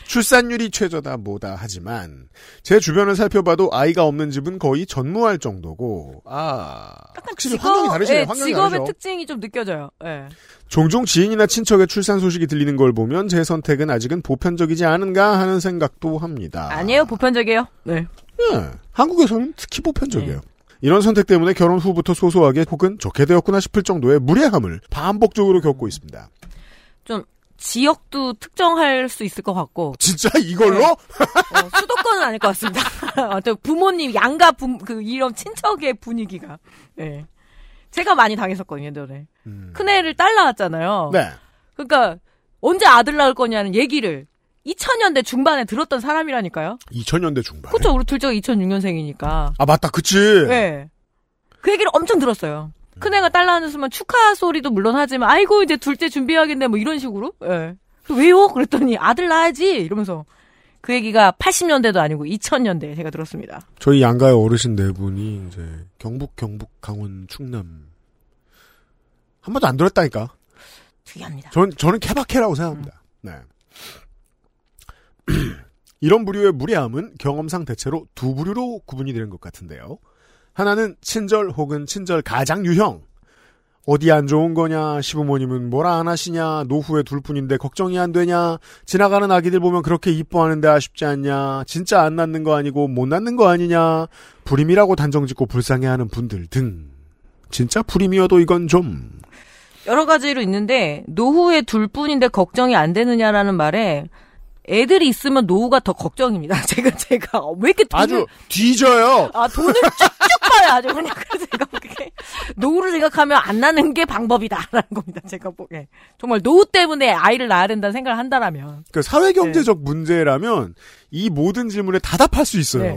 출산율이 최저다 뭐다 하지만 제 주변을 살펴봐도 아이가 없는 집은 거의 전무할 정도고 아 확실히 환경이 다르시네요. 예, 환경이 직업의 다르죠. 특징이 좀 느껴져요. 예. 종종 지인이나 친척의 출산 소식이 들리는 걸 보면 제 선택은 아직은 보편적이지 않은가 하는 생각도 합니다. 아니에요, 보편적이에요. 네. 예, 한국에서는 특히 보편적이에요. 네. 이런 선택 때문에 결혼 후부터 소소하게 혹은 좋게 되었구나 싶을 정도의 무례함을 반복적으로 겪고 있습니다. 좀 지역도 특정할 수 있을 것 같고 진짜 이걸로? 네. 어, 수도권은 아닐 것 같습니다. 어, 부모님 양가 부, 그 이런 친척의 분위기가. 예. 제가 많이 당했었거든요, 예전에. 음. 큰애를 딸 낳았잖아요. 네. 그러니까 언제 아들 낳을 거냐는 얘기를 2000년대 중반에 들었던 사람이라니까요. 2000년대 중반. 그렇죠. 우리 둘째가 2006년생이니까. 아 맞다, 그치. 네. 그 얘기를 엄청 들었어요. 큰애가 딸 낳았으면 축하 소리도 물론 하지만 아이고 이제 둘째 준비해야겠네 뭐 이런 식으로. 예. 왜요? 그랬더니 아들 낳아야지 이러면서 그 얘기가 80년대도 아니고 2000년대 제가 들었습니다. 저희 양가의 어르신 네 분이 이제 경북, 경북, 강원, 충남 한 번도 안 들었다니까. 특이합니다. 전 저는 케바케라고 생각합니다. 네. 이런 부류의 무례함은 경험상 대체로 두 부류로 구분이 되는 것 같은데요. 하나는 친절 혹은 친절 가장 유형. 어디 안 좋은 거냐, 시부모님은 뭐라 안 하시냐, 노후에 둘 뿐인데 걱정이 안 되냐, 지나가는 아기들 보면 그렇게 이뻐하는데 아쉽지 않냐, 진짜 안 낳는 거 아니고 못 낳는 거 아니냐, 불임이라고 단정 짓고 불쌍해하는 분들 등. 진짜 불임이어도 이건 좀 여러 가지로 있는데 노후에 둘 뿐인데 걱정이 안 되느냐라는 말에 애들이 있으면 노후가 더 걱정입니다. 제가 제가 왜 이렇게 돈을 아주 뒤져요. 아 돈을 쭉쭉 봐요 아주 그냥 그래서 제가 보기에 노후를 생각하면 안 나는 게 방법이다라는 겁니다. 제가 보기에 정말 노후 때문에 아이를 낳아야 된다는 생각을 한다라면 그 사회 경제적 문제라면 이 모든 질문에 다 답할 수 있어요. 네.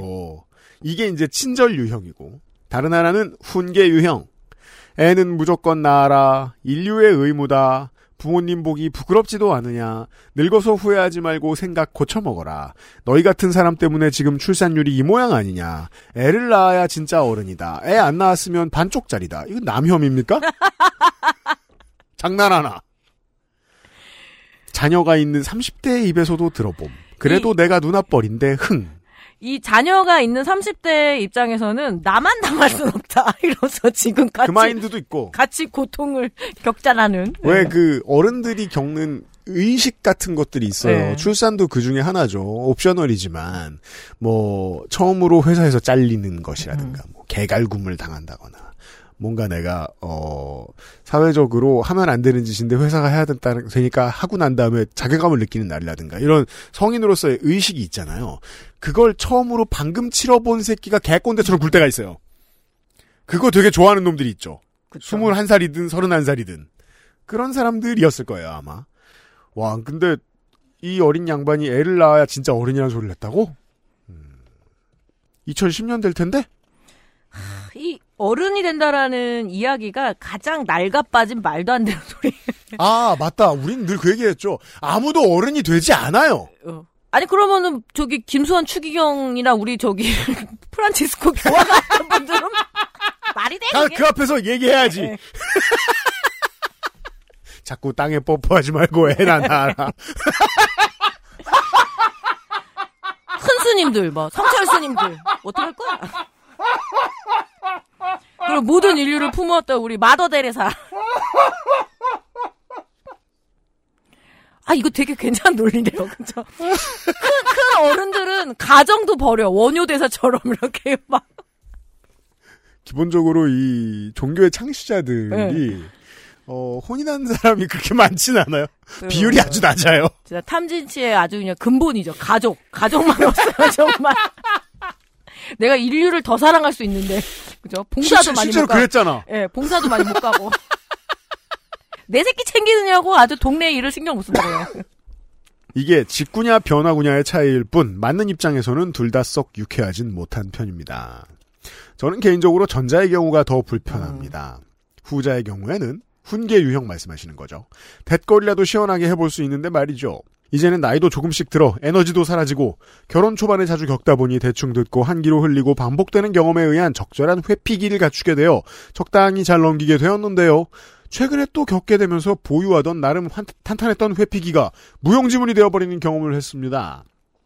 이게 이제 친절 유형이고 다른 하나는 훈계 유형. 애는 무조건 낳아라. 인류의 의무다. 부모님 보기 부끄럽지도 않으냐. 늙어서 후회하지 말고 생각 고쳐 먹어라. 너희 같은 사람 때문에 지금 출산율이 이 모양 아니냐. 애를 낳아야 진짜 어른이다. 애 안 낳았으면 반쪽짜리다. 이건 남혐입니까? 장난하나. 자녀가 있는 30대의 입에서도 들어봄. 그래도 내가 누나뻘인데 흥. 이 자녀가 있는 30대 입장에서는 나만 당할 순 없다 이러면서 지금 같이 그 마인드도 있고. 같이 고통을 겪자라는 왜 그 어른들이 겪는 의식 같은 것들이 있어요. 네. 출산도 그 중에 하나죠. 옵셔널이지만 뭐 처음으로 회사에서 잘리는 것이라든가 음. 뭐 개갈굼을 당한다거나 뭔가 내가 어 사회적으로 하면 안 되는 짓인데 회사가 해야 된다는 되니까 하고 난 다음에 자괴감을 느끼는 날이라든가 이런 성인으로서의 의식이 있잖아요. 그걸 처음으로 방금 치러본 새끼가 개꼰대처럼 굴 때가 있어요. 그거 되게 좋아하는 놈들이 있죠. 그쵸. 21살이든 31살이든. 그런 사람들이었을 거예요, 아마. 와, 근데 이 어린 양반이 애를 낳아야 진짜 어른이라는 소리를 했다고? 음, 2010년 될 텐데? 이 어른이 된다라는 이야기가 가장 낡아 빠진 말도 안 되는 소리. 아, 맞다. 우린 늘 그 얘기했죠. 아무도 어른이 되지 않아요. 어. 아니 그러면은 저기 김수환 추기경이나 우리 저기 프란치스코 교화 같은 분들은 말이 돼 아, 그게? 그 앞에서 얘기해야지. 네. 자꾸 땅에 뽀뽀하지 말고 애나 낳아라. 큰 스님들, 뭐 성철 스님들 어떡할 거야? 그리고 모든 인류를 품었던 우리 마더 데레사. 아 이거 되게 괜찮은 논리네요, 그죠? 큰, 큰 어른들은 가정도 버려 원효 대사처럼 이렇게 막 기본적으로 이 종교의 창시자들이 네. 어, 혼인한 사람이 그렇게 많진 않아요. 그 비율이 아주 낮아요. 진짜 탐진치의 아주 그냥 근본이죠. 가족, 가족만 없어요, 정말. 내가 인류를 더 사랑할 수 있는데, 그죠? 봉사도 실, 많이 실제로 못 가고, 그랬잖아. 예, 봉사도 많이 못 가고. 내 새끼 챙기느냐고 아주 동네 일을 신경 못 쓴다고요. 이게 직구냐 변화구냐의 차이일 뿐 맞는 입장에서는 둘 다 썩 유쾌하진 못한 편입니다. 저는 개인적으로 전자의 경우가 더 불편합니다. 후자의 경우에는 훈계 유형 말씀하시는 거죠. 대거리라도 시원하게 해볼 수 있는데 말이죠. 이제는 나이도 조금씩 들어 에너지도 사라지고 결혼 초반에 자주 겪다 보니 대충 듣고 한기로 흘리고 반복되는 경험에 의한 적절한 회피기를 갖추게 되어 적당히 잘 넘기게 되었는데요. 최근에 또 겪게 되면서 보유하던 나름 환- 탄탄했던 회피기가 무용지물이 되어버리는 경험을 했습니다.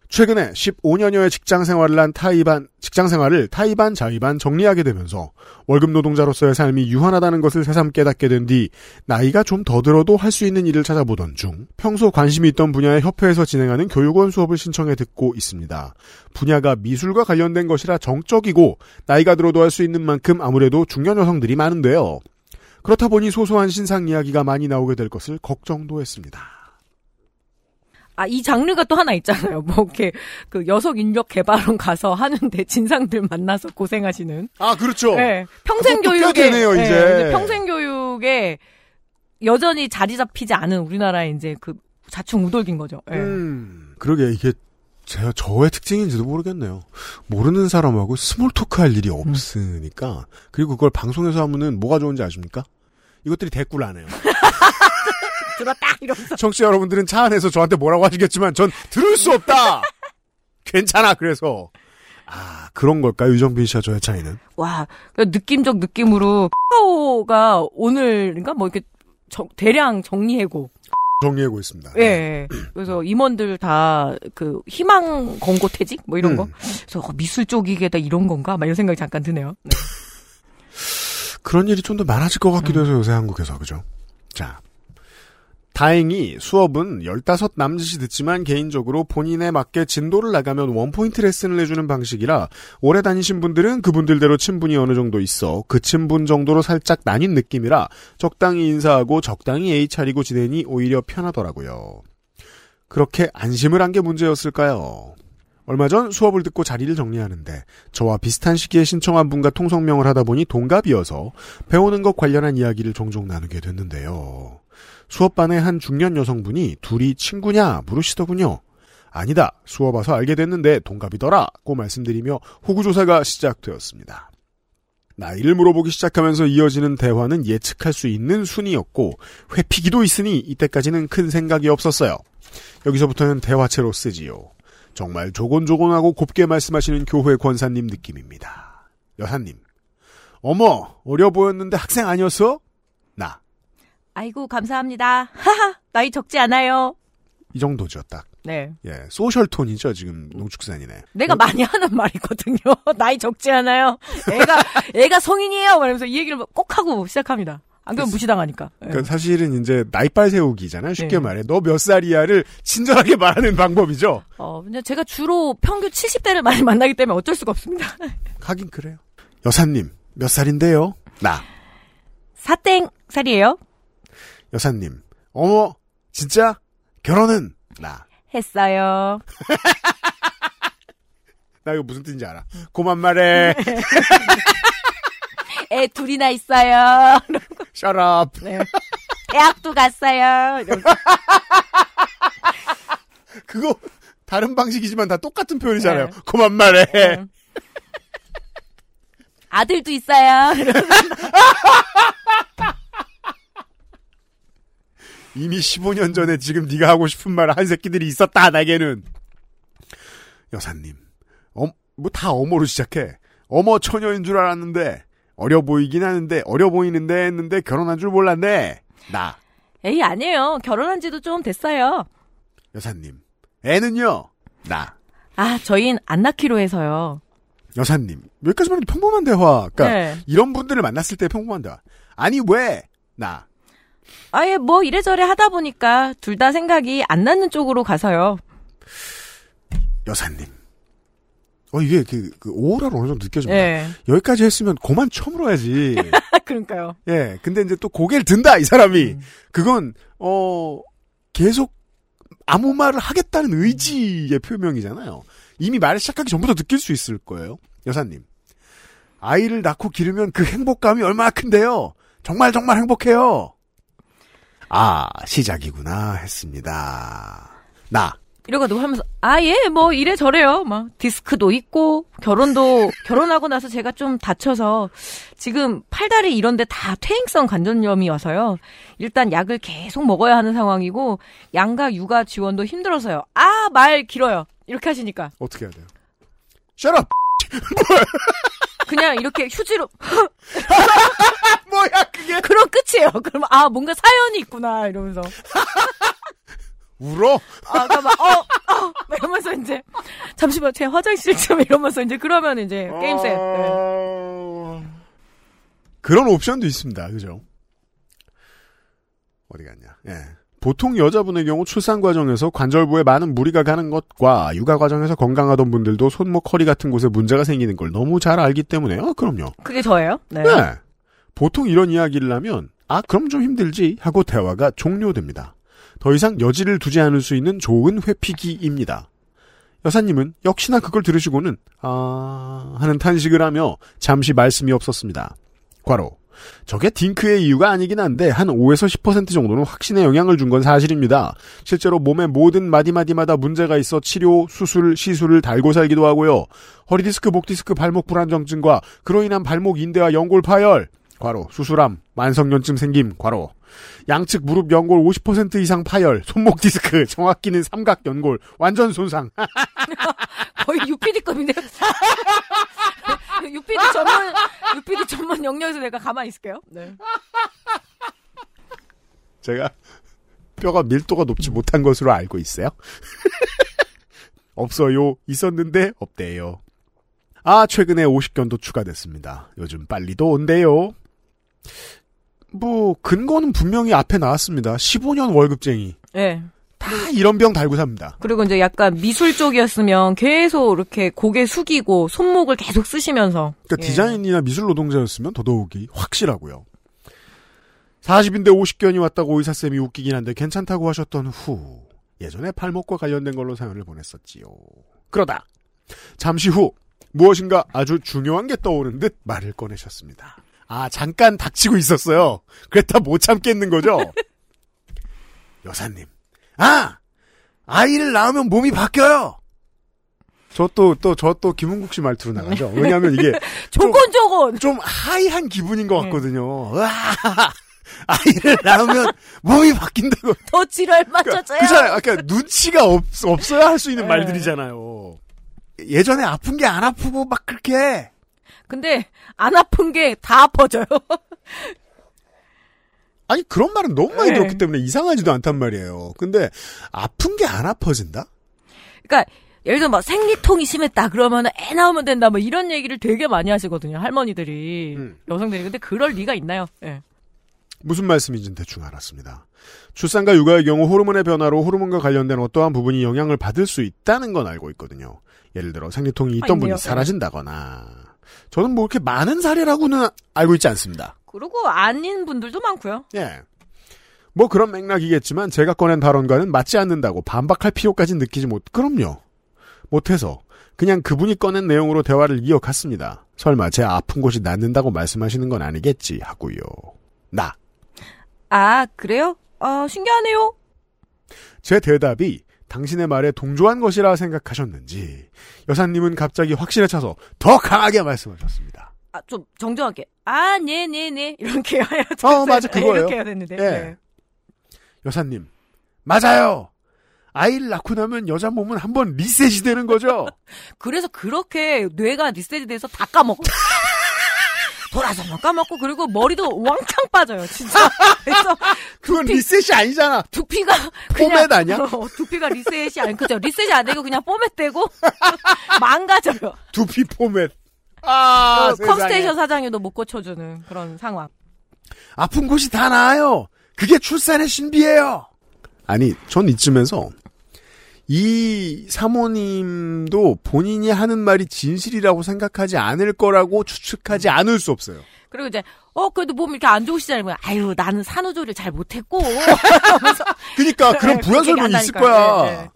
최근에 15년여의 직장 생활을 한 타이반, 직장 생활을 타이반, 자이반 정리하게 되면서 월급 노동자로서의 삶이 유한하다는 것을 새삼 깨닫게 된 뒤 나이가 좀 더 들어도 할 수 있는 일을 찾아보던 중 평소 관심이 있던 분야의 협회에서 진행하는 교육원 수업을 신청해 듣고 있습니다. 분야가 미술과 관련된 것이라 정적이고 나이가 들어도 할 수 있는 만큼 아무래도 중년 여성들이 많은데요. 그렇다 보니 소소한 신상 이야기가 많이 나오게 될 것을 걱정도 했습니다. 아, 이 장르가 또 하나 있잖아요. 뭐, 이렇게, 그 여성 인력 개발원 가서 하는데 진상들 만나서 고생하시는. 아, 그렇죠. 네, 평생 그것도 꽤 교육에. 되네요, 네, 이제. 평생 교육에 여전히 자리 잡히지 않은 우리나라의 이제 그 좌충우돌긴 거죠. 예. 음, 그러게 이게 제가 저의 특징인지도 모르겠네요. 모르는 사람하고 small talk 할 일이 없으니까 그리고 그걸 방송에서 하면은 뭐가 좋은지 아십니까? 이것들이 대꾸를 안 해요. 들었다! 이러면서. 청취자 여러분들은 차 안에서 저한테 뭐라고 하시겠지만 전 들을 수 없다. 괜찮아. 그래서 아 그런 걸까요, 유정빈 씨와 저의 차이는? 와, 그 느낌적 느낌으로 카카오가 오늘인가 뭐 이렇게 정- 대량 정리해고. 정리하고 있습니다. 예. 예. 그래서 임원들 다 그 희망 권고 퇴직 뭐 이런 거. 음. 그래서 어, 미술 쪽이게다 이런 건가? 막 이런 생각이 잠깐 드네요. 네. 그런 일이 좀 더 많아질 것 같기도 해서 요새 한국에서 그죠? 자. 다행히 수업은 15 남짓이 듣지만 개인적으로 본인에 맞게 진도를 나가면 원포인트 레슨을 해주는 방식이라 오래 다니신 분들은 그분들대로 친분이 어느 정도 있어 그 친분 정도로 살짝 나뉜 느낌이라 적당히 인사하고 적당히 예의 차리고 지내니 오히려 편하더라고요. 그렇게 안심을 한 게 문제였을까요? 얼마 전 수업을 듣고 자리를 정리하는데 저와 비슷한 시기에 신청한 분과 통성명을 하다 보니 동갑이어서 배우는 것 관련한 이야기를 종종 나누게 됐는데요. 수업반의 한 중년 여성분이 둘이 친구냐 물으시더군요. 아니다. 수업 와서 알게 됐는데 동갑이더라고 말씀드리며 호구조사가 시작되었습니다. 나이를 물어보기 시작하면서 이어지는 대화는 예측할 수 있는 순이었고 회피기도 있으니 이때까지는 큰 생각이 없었어요. 여기서부터는 대화체로 쓰지요. 정말 조곤조곤하고 곱게 말씀하시는 교회 권사님 느낌입니다. 여사님. 어머, 어려 보였는데 학생 아니었어? 나. 아이고 감사합니다. 하하 나이 적지 않아요. 이 정도죠, 딱. 네. 예, 소셜 톤이죠, 지금 농축산이네. 내가 많이 하는 말이거든요. 나이 적지 않아요. 애가 애가 성인이에요. 말하면서 이 얘기를 꼭 하고 시작합니다. 안 그러면 무시당하니까. 예. 그러니까 사실은 이제 나이빨 세우기잖아요. 쉽게 네. 말해. 너 몇 살이야를 친절하게 말하는 방법이죠. 어, 근데 제가 주로 평균 70대를 많이 만나기 때문에 어쩔 수가 없습니다. 하긴 그래요. 여사님, 몇 살인데요? 나. 사땡 살이에요. 여사님. 어머, 진짜? 결혼은? 나. 했어요. 나 이거 무슨 뜻인지 알아. 고만 말해. 애 둘이나 있어요. Shut up. 네. 대학도 갔어요. 그거 다른 방식이지만 다 똑같은 표현이잖아요. 네. 그만 말해. 네. 아들도 있어요. 이미 15년 전에 지금 네가 하고 싶은 말 한 새끼들이 있었다 나에게는. 여사님, 어, 뭐다 어머로 시작해. 어머 처녀인 줄 알았는데 어려 보이긴 하는데 어려 보이는데 했는데 결혼한 줄 몰랐네. 나 에이, 아니에요. 결혼한 지도 좀 됐어요. 여사님, 애는요. 나 아, 저희는 안 낳기로 해서요. 여사님 여기까지만 해도 평범한 대화. 그러니까 네. 이런 분들을 만났을 때 평범한 대화. 아니 왜 나. 아예 뭐 이래저래 하다 보니까 둘 다 생각이 안 낳는 쪽으로 가서요. 여사님. 어 이게 그, 그 오라로 어느 정도 느껴집니다. 예. 여기까지 했으면 고만 처물어야지. 그러니까요. 예. 근데 이제 또 고개를 든다, 이 사람이. 음. 그건, 어, 계속 아무 말을 하겠다는 의지의 표명이잖아요. 이미 말을 시작하기 전부터 느낄 수 있을 거예요. 여사님. 아이를 낳고 기르면 그 행복감이 얼마나 큰데요. 정말 정말 행복해요. 아, 시작이구나 했습니다. 나. 이러고도 하면서 아 예 뭐 이래 저래요. 막 디스크도 있고 결혼도 결혼하고 나서 제가 좀 다쳐서 지금 팔다리 이런데 다 퇴행성 관절염이 와서요. 일단 약을 계속 먹어야 하는 상황이고 양가 육아 지원도 힘들어서요. 아 말 길어요. 이렇게 하시니까. 어떻게 해야 돼요? Up! 그냥 이렇게 휴지로. 뭐야, 그게? 그럼 끝이에요. 그러면 아 뭔가 사연이 있구나 이러면서 울어? 아 그러면 어어 이러면서 이제 잠시만 제 화장실 좀 이러면서 이제 그러면 이제 게임 셋 네. 어... 그런 옵션도 있습니다. 그죠? 어디 갔냐? 예. 보통 여자분의 경우 출산 과정에서 관절부에 많은 무리가 가는 것과 육아 과정에서 건강하던 분들도 손목, 허리 같은 곳에 문제가 생기는 걸 너무 잘 알기 때문에 요 그럼요. 그게 저예요 네. 네. 보통 이런 이야기를 하면 아 그럼 좀 힘들지 하고 대화가 종료됩니다. 더 이상 여지를 두지 않을 수 있는 좋은 회피기입니다. 여사님은 역시나 그걸 들으시고는 아 하는 탄식을 하며 잠시 말씀이 없었습니다. 과로 저게 딩크의 이유가 아니긴 한데 한 5에서 10% 정도는 확신에 영향을 준 건 사실입니다. 실제로 몸의 모든 마디마디마다 문제가 있어 치료, 수술, 시술을 달고 살기도 하고요. 허리디스크, 목디스크, 발목 불안정증과 그로 인한 발목 인대와 연골 파열, 과로, 수술암, 만성연증 생김, 과로, 양측 무릎 연골 50% 이상 파열, 손목 디스크, 정확히는 삼각 연골, 완전 손상. 거의 UPD급인데. UPD 전문, UPD 전문 영역에서 내가 가만히 있을게요. 네. 제가 뼈가 밀도가 높지 못한 것으로 알고 있어요. 없어요. 있었는데 없대요. 아, 최근에 50견도 추가됐습니다. 요즘 빨리도 온대요. 뭐 근거는 분명히 앞에 나왔습니다. 15년 월급쟁이. 네. 다 이런 병 달고 삽니다. 그리고 이제 약간 미술 쪽이었으면 계속 이렇게 고개 숙이고 손목을 계속 쓰시면서. 그러니까 예. 디자인이나 미술 노동자였으면 더더욱이 확실하고요. 40인데 50견이 왔다고 의사쌤이 웃기긴 한데 괜찮다고 하셨던 후 예전에 발목과 관련된 걸로 사연을 보냈었지요. 그러다 잠시 후 무엇인가 아주 중요한 게 떠오른 듯 말을 꺼내셨습니다. 아 잠깐 닥치고 있었어요. 그랬다 못 참겠는 거죠. 여사님, 아 아이를 낳으면 몸이 바뀌어요. 저 또 또 저 또 김은국 씨 말투로 나가죠. 왜냐하면 이게 조곤조곤! 좀 하이한 기분인 것 네. 같거든요. 으아, 아이를 낳으면 몸이 바뀐다고. 더 지랄 맞춰줘요! 그잖아요. 아까 눈치가 없, 없어야 할 수 있는 네. 말들이잖아요. 예전에 아픈 게 안 아프고 막 그렇게. 근데 안 아픈 게 다 아파져요. 아니, 그런 말은 너무 많이 네. 들었기 때문에 이상하지도 않단 말이에요. 근데 아픈 게 안 아파진다? 그러니까 예를 들어 막 생리통이 심했다 그러면 애 나오면 된다 뭐 이런 얘기를 되게 많이 하시거든요 할머니들이 음. 여성들이 근데 그럴 리가 있나요? 예. 무슨 말씀인지는 대충 알았습니다. 출산과 육아의 경우 호르몬의 변화로 호르몬과 관련된 어떠한 부분이 영향을 받을 수 있다는 건 알고 있거든요. 예를 들어 생리통이 있던 아, 분이 있네요. 사라진다거나. 저는 뭐 그렇게 많은 사례라고는 알고 있지 않습니다. 그리고 아닌 분들도 많고요. 예. 뭐 그런 맥락이겠지만 제가 꺼낸 발언과는 맞지 않는다고 반박할 필요까지 느끼지 못, 그럼요. 못해서 그냥 그분이 꺼낸 내용으로 대화를 이어갔습니다. 설마 제 아픈 곳이 낫는다고 말씀하시는 건 아니겠지 하고요. 나. 아, 그래요? 아, 신기하네요. 제 대답이 당신의 말에 동조한 것이라 생각하셨는지 여사님은 갑자기 확신에 차서 더 강하게 말씀하셨습니다. 아, 좀 정정하게. 아, 네 네 네. 이렇게 해야 어, 맞아, 그거예요. 이렇게 해야 되는데. 예. 네. 여사님 맞아요. 아이를 낳고 나면 여자 몸은 한번 리셋이 되는 거죠. 그래서 그렇게 뇌가 리셋돼서 다 까먹고. 돌아서 까먹고 그리고 머리도 왕창 빠져요 진짜 그래서 그건 두피, 리셋이 아니잖아. 두피가 그냥 포맷 아니야? 어, 두피가 리셋이 아니 그죠 리셋이 안 되고 그냥 포맷 되고 망가져요 두피 포맷. 아, 그 컴스테이션 사장님도 못 고쳐주는 그런 상황 아픈 곳이 다 나아요. 그게 출산의 신비예요. 아니, 전 이쯤에서 이 사모님도 본인이 하는 말이 진실이라고 생각하지 않을 거라고 추측하지 않을 수 없어요. 그리고 이제 어 그래도 몸 이렇게 안 좋으시잖아요 아유 나는 산후조리를 잘 못했고 그러니까 그런 네, 부연 그렇게 설명이 있을. 거야. 네, 네.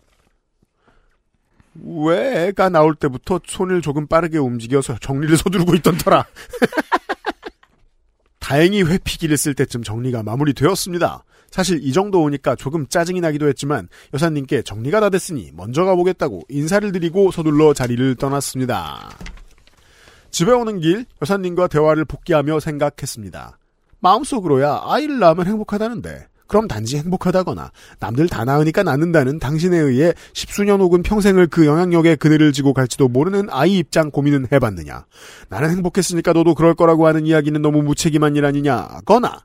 왜 애가 나올 때부터 손을 조금 빠르게 움직여서 정리를 서두르고 있던 터라. 다행히 회피기를 쓸 때쯤 정리가 마무리되었습니다. 사실 이 정도 오니까 조금 짜증이 나기도 했지만 여사님께 정리가 다 됐으니 먼저 가보겠다고 인사를 드리고 서둘러 자리를 떠났습니다. 집에 오는 길 여사님과 대화를 복귀하며 생각했습니다. 마음속으로야 아이를 낳으면 행복하다는데 그럼 단지 행복하다거나 남들 다 낳으니까 낳는다는 당신에 의해 십수년 혹은 평생을 그 영향력에 그늘을 지고 갈지도 모르는 아이 입장 고민은 해봤느냐. 나는 행복했으니까 너도 그럴 거라고 하는 이야기는 너무 무책임한 일 아니냐거나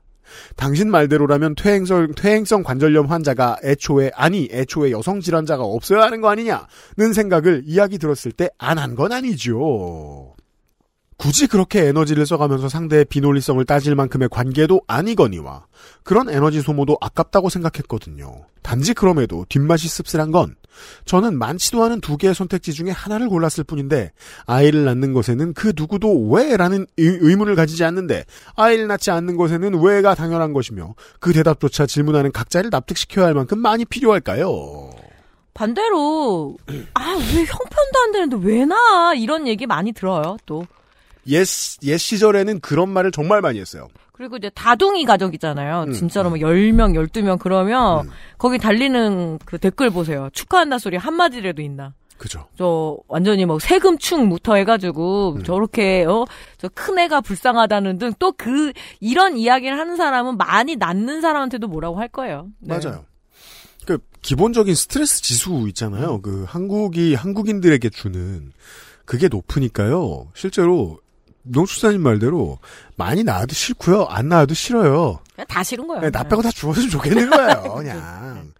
당신 말대로라면 퇴행성, 퇴행성 관절염 환자가 애초에 아니 애초에 여성 질환자가 없어야 하는 거 아니냐는 생각을 이야기 들었을 때 안 한 건 아니죠. 굳이 그렇게 에너지를 써가면서 상대의 비논리성을 따질 만큼의 관계도 아니거니와 그런 에너지 소모도 아깝다고 생각했거든요. 단지 그럼에도 뒷맛이 씁쓸한 건 저는 많지도 않은 두 개의 선택지 중에 하나를 골랐을 뿐인데 아이를 낳는 것에는 그 누구도 왜라는 의- 의문을 가지지 않는데 아이를 낳지 않는 것에는 왜가 당연한 것이며 그 대답조차 질문하는 각자를 납득시켜야 할 만큼 많이 필요할까요? 반대로 아 왜 형편도 안 되는데 왜 나 이런 얘기 많이 들어요 또 옛, 옛 시절에는 그런 말을 정말 많이 했어요. 그리고 이제 다둥이 가족이잖아요. 음, 진짜로 뭐 10명, 12명 그러면 음. 거기 달리는 그 댓글 보세요. 축하한다 소리 한마디라도 있나. 그죠. 저 완전히 뭐 세금충부터 해가지고 음. 저렇게 어저 큰 애가 불쌍하다는 등 또 그 이런 이야기를 하는 사람은 많이 낳는 사람한테도 뭐라고 할 거예요. 네. 맞아요. 그 기본적인 스트레스 지수 있잖아요. 그 한국이 한국인들에게 주는 그게 높으니까요. 실제로 농축사님 말대로 많이 낳아도 싫고요. 안 낳아도 싫어요. 그냥 다 싫은 거예요. 네, 나 빼고 다 죽었으면 좋겠는 거예요. 그냥.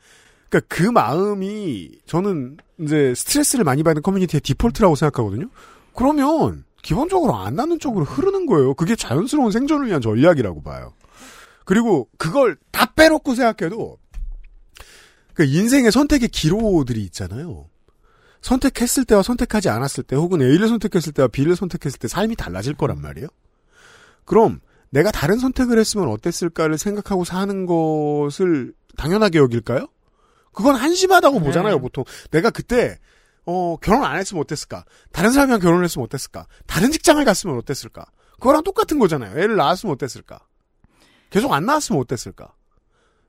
그러니까 그 마음이 저는 이제 스트레스를 많이 받는 커뮤니티의 디폴트라고 생각하거든요. 그러면 기본적으로 안 낳는 쪽으로 흐르는 거예요. 그게 자연스러운 생존을 위한 전략이라고 봐요. 그리고 그걸 다 빼놓고 생각해도 그 인생의 선택의 기로들이 있잖아요. 선택했을 때와 선택하지 않았을 때 혹은 A를 선택했을 때와 B를 선택했을 때 삶이 달라질 거란 말이에요. 그럼 내가 다른 선택을 했으면 어땠을까를 생각하고 사는 것을 당연하게 여길까요? 그건 한심하다고 네. 보잖아요, 보통. 내가 그때 어, 결혼 안 했으면 어땠을까? 다른 사람이랑 결혼을 했으면 어땠을까? 다른 직장을 갔으면 어땠을까? 그거랑 똑같은 거잖아요. 애를 낳았으면 어땠을까? 계속 안 낳았으면 어땠을까?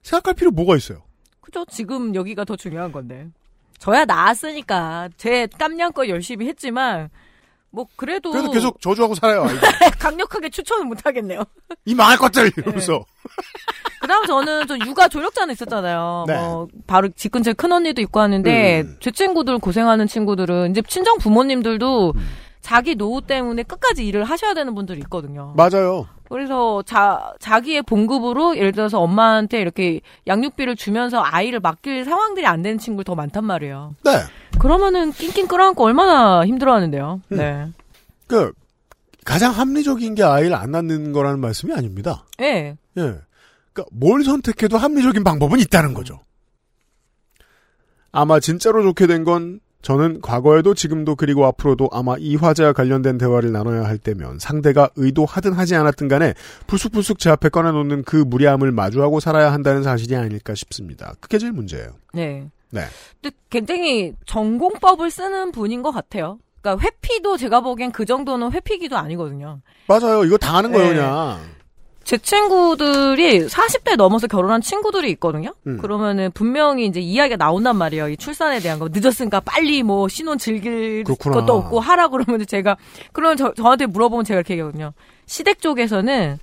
생각할 필요 뭐가 있어요? 그죠? 지금 여기가 더 중요한 건데. 저야 나았으니까 제 땀냥껏 열심히 했지만 뭐 그래도 그래도 계속 저주하고 살아요. 강력하게 추천은 못 하겠네요. 이 망할 것들 이러면서. 그다음 저는 저 육아 조력자는 있었잖아요. 네. 뭐 바로 집 근처에 큰 언니도 있고 하는데 음. 제 친구들 고생하는 친구들은 이제 친정 부모님들도 음. 자기 노후 때문에 끝까지 일을 하셔야 되는 분들이 있거든요. 맞아요. 그래서 자 자기의 봉급으로 예를 들어서 엄마한테 이렇게 양육비를 주면서 아이를 맡길 상황들이 안 되는 친구들 더 많단 말이에요. 네. 그러면은 낑낑 끌어안고 얼마나 힘들어 하는데요. 음. 네. 그 가장 합리적인 게 아이를 안 낳는 거라는 말씀이 아닙니다. 예. 예. 그러니까 뭘 선택해도 합리적인 방법은 있다는 거죠. 아마 진짜로 좋게 된 건 저는 과거에도 지금도 그리고 앞으로도 아마 이 화제와 관련된 대화를 나눠야 할 때면 상대가 의도하든 하지 않았든 간에 불쑥불쑥 제 앞에 꺼내놓는 그 무리함을 마주하고 살아야 한다는 사실이 아닐까 싶습니다. 그게 제일 문제예요. 네. 네. 근데 굉장히 전공법을 쓰는 분인 것 같아요. 그러니까 회피도 제가 보기엔 그 정도는 회피기도 아니거든요. 맞아요. 이거 당하는 거예요, 네. 그냥. 제 친구들이 40대 넘어서 결혼한 친구들이 있거든요. 음. 그러면은 분명히 이제 이야기가 나온단 말이에요. 이 출산에 대한 거 늦었으니까 빨리 뭐 신혼 즐길 그렇구나. 것도 없고 하라 그러면 제가 그러면 저, 저한테 물어보면 제가 이렇게 얘기하거든요. 시댁 쪽에서는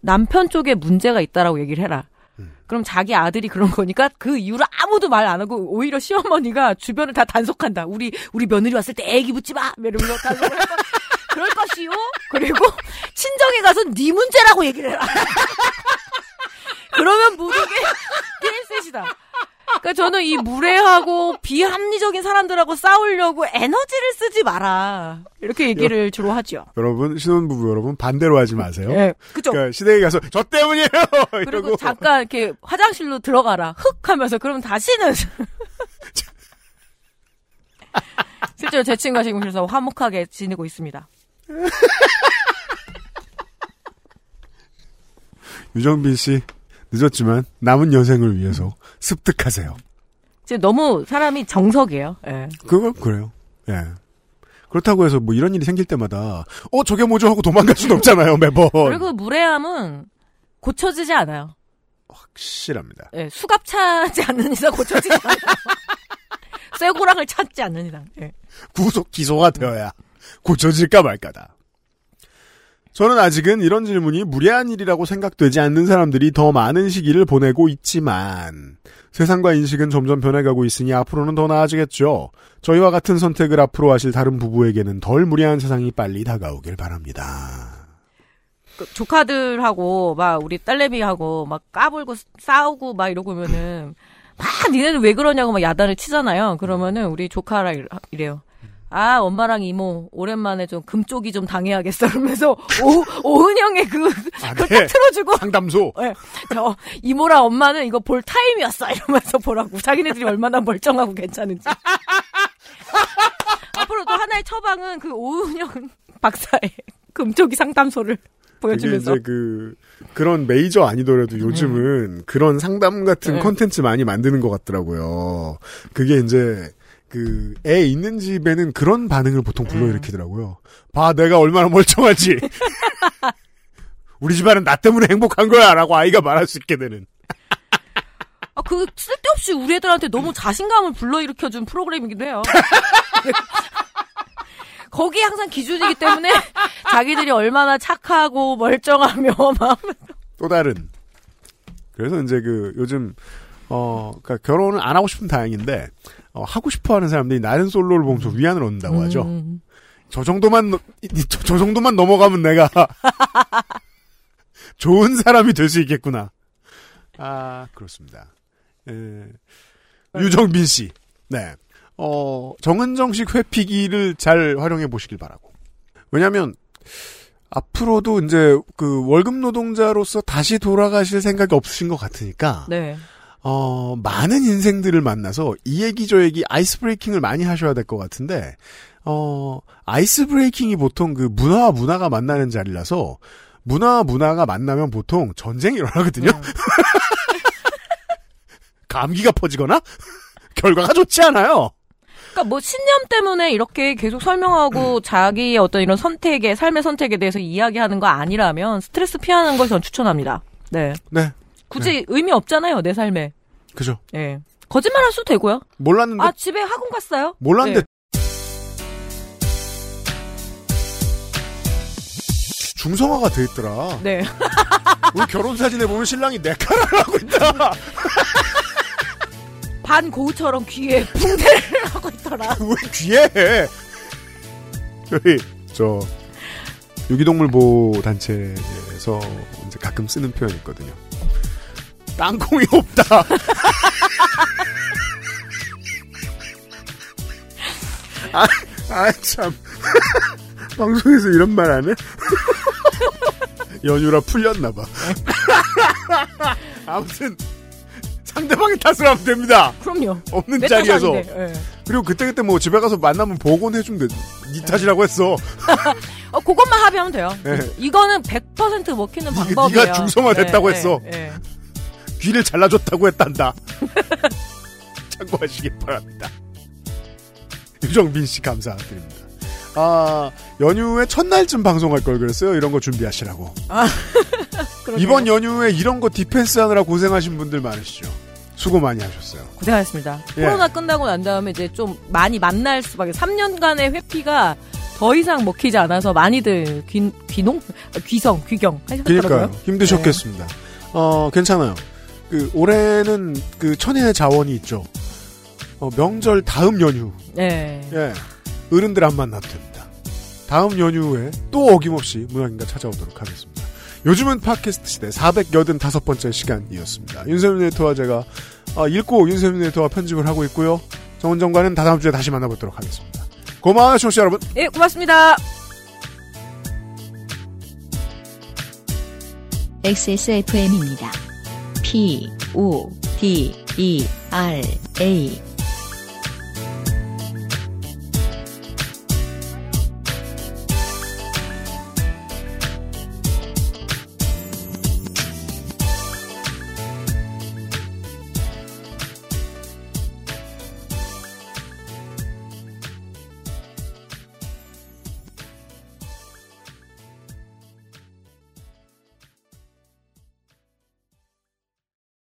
남편 쪽에 문제가 있다라고 얘기를 해라. 음. 그럼 자기 아들이 그런 거니까 그 이유를 아무도 말 안 하고 오히려 시어머니가 주변을 다 단속한다. 우리 우리 며느리 왔을 때 애기 붙지 마. 이러면서 단속을 그럴 것이요. 그리고 친정에 가서 네 문제라고 얘기를 해라. 그러면 모든 게 게임셋이다. 그러니까 저는 이 무례하고 비합리적인 사람들하고 싸우려고 에너지를 쓰지 마라. 이렇게 얘기를 주로 하죠. 여러분, 신혼부부 여러분, 반대로 하지 마세요. 예, 그죠. 그러니까 시댁에 가서, 저 때문이에요! 그리고 이러고. 잠깐 이렇게 화장실로 들어가라. 흑 하면서 그러면 다시는 실제로 제 친구가 지금 그래서 화목하게 지내고 있습니다. 유정빈 씨, 늦었지만 남은 여생을 위해서 습득하세요. 지금 너무 사람이 정석이에요. 예. 그건 그래요. 예. 그렇다고 해서 뭐 이런 일이 생길 때마다, 어, 저게 뭐죠? 하고 도망갈 수는 없잖아요, 매번. 그리고 무례함은 고쳐지지 않아요. 확실합니다. 예, 수갑 차지 않는 이상 고쳐지지 않아요. 쇠고랑을 찾지 않는 이상. 예. 구속 기소가 되어야 고쳐질까 말까다. 저는 아직은 이런 질문이 무례한 일이라고 생각되지 않는 사람들이 더 많은 시기를 보내고 있지만 세상과 인식은 점점 변해가고 있으니 앞으로는 더 나아지겠죠. 저희와 같은 선택을 앞으로 하실 다른 부부에게는 덜 무례한 세상이 빨리 다가오길 바랍니다. 그 조카들하고 막 우리 딸내미하고 막 까불고 싸우고 막 이러고 그러면은 막 니네는 왜 그러냐고 막 야단을 치잖아요. 그러면은 우리 이래- 이래요. 아 엄마랑 이모 오랜만에 좀 금쪽이 좀 당해야겠어 이러면서 오 오은영의 그 아, 그걸 네. 딱 틀어주고 상담소. 예, 저 이모랑 엄마는 이거 볼 타임이었어 이러면서 보라고 자기네들이 얼마나 멀쩡하고 괜찮은지 앞으로 또 하나의 처방은 그 오은영 박사의 금쪽이 상담소를 보여주면서 이제 그 그런 메이저 아니더라도 요즘은 그런 상담 같은 네. 컨텐츠 많이 만드는 것 같더라고요. 그게 이제 그 애 있는 집에는 그런 반응을 보통 불러일으키더라고요. 봐 내가 얼마나 멀쩡하지. 우리 집안은 나 때문에 행복한 거야 라고 아이가 말할 수 있게 되는. 아, 그 쓸데없이 우리 애들한테 너무 자신감을 불러일으켜준 프로그램이기도 해요. 거기 항상 기준이기 때문에 자기들이 얼마나 착하고 멀쩡하며 막 또 다른. 그래서 이제 그 요즘 어 그러니까 결혼을 안 하고 싶으면 다행인데 어, 하고 싶어하는 사람들이 나는 솔로를 보면서 위안을 얻는다고 하죠. 음. 저 정도만 저, 저 정도만 넘어가면 내가 좋은 사람이 될 수 있겠구나. 아 그렇습니다. 에, 유정빈 씨, 네, 어 정은정식 회피기를 잘 활용해 보시길 바라고. 왜냐하면 앞으로도 이제 그 월급 노동자로서 다시 돌아가실 생각이 없으신 것 같으니까 네. 어, 많은 인생들을 만나서 이 얘기 저 얘기 ice breaking을 많이 하셔야 될 것 같은데, 어, ice breaking이 보통 그 문화와 문화가 만나는 자리라서, 문화와 문화가 만나면 보통 전쟁이 일어나거든요? 음. 감기가 퍼지거나? 결과가 좋지 않아요. 그러니까 뭐 신념 때문에 이렇게 계속 설명하고 자기의 어떤 이런 선택에 삶의 선택에 대해서 이야기하는 거 아니라면 스트레스 피하는 걸 전 추천합니다. 네. 네. 굳이 의미 없잖아요, 내 삶에. 그죠. 예. 거짓말 할 수도 되고요. 몰랐는데, 아, 집에 학원 갔어요? 몰랐는데, 네. 중성화가 돼 있더라. 네. 우리 결혼 사진에 보면 신랑이 네 칼을 하고 있다. 반 고우처럼 귀에 붕대를 하고 있더라. 왜 귀에 해? 저희 저 유기동물 보호 단체에서 이제 가끔 쓰는 표현이 있거든요. 땅콩이 없다. 아, 아, 참. 방송에서 이런 말 안 해? 연유라 풀렸나봐. 아무튼, 상대방의 탓을 하면 됩니다. 그럼요. 없는 내 자리에서. 예. 그리고 그때그때 뭐 집에 가서 만나면 복원해주면 돼. 네 탓이라고 했어. 어, 그것만 합의하면 돼요. 네. 이거는 100% 먹히는 방법이에요. 네가 중성화됐다고 했어. 예. 귀를 잘라줬다고 했단다. 참고하시기 바랍니다. 유정빈 씨 감사드립니다. 아, 연휴의 첫날쯤 방송할 걸 그랬어요. 이런 거 준비하시라고. 그러게요. 이번 연휴에 이런 거 defense 하느라 고생하신 분들 많으시죠. 수고 많이 하셨어요. 고생하셨습니다. 예. 코로나 끝나고 난 다음에 이제 좀 많이 만날 수밖에 3년간의 회피가 더 이상 먹히지 않아서 많이들 귀, 귀농? 아, 귀성, 귀경 하셨더라고요. 그러니까요. 힘드셨겠습니다. 어, 괜찮아요. 그, 올해는 그 천혜의 자원이 있죠. 어, 명절 다음 연휴. 네. 예. 어른들 안 만나도 됩니다. 다음 연휴에 또 어김없이 문학인가 찾아오도록 하겠습니다. 요즘은 팟캐스트 시대 485번째 시간이었습니다. 윤세민 에디터와 제가 어, 읽고 윤세민 에디터와 편집을 하고 있고요. 정은정과는 다다음 주에 다시 만나보도록 하겠습니다. 고마워요, 청취자 여러분. 예, 고맙습니다. XSFM입니다. P, O, D, E, R, A.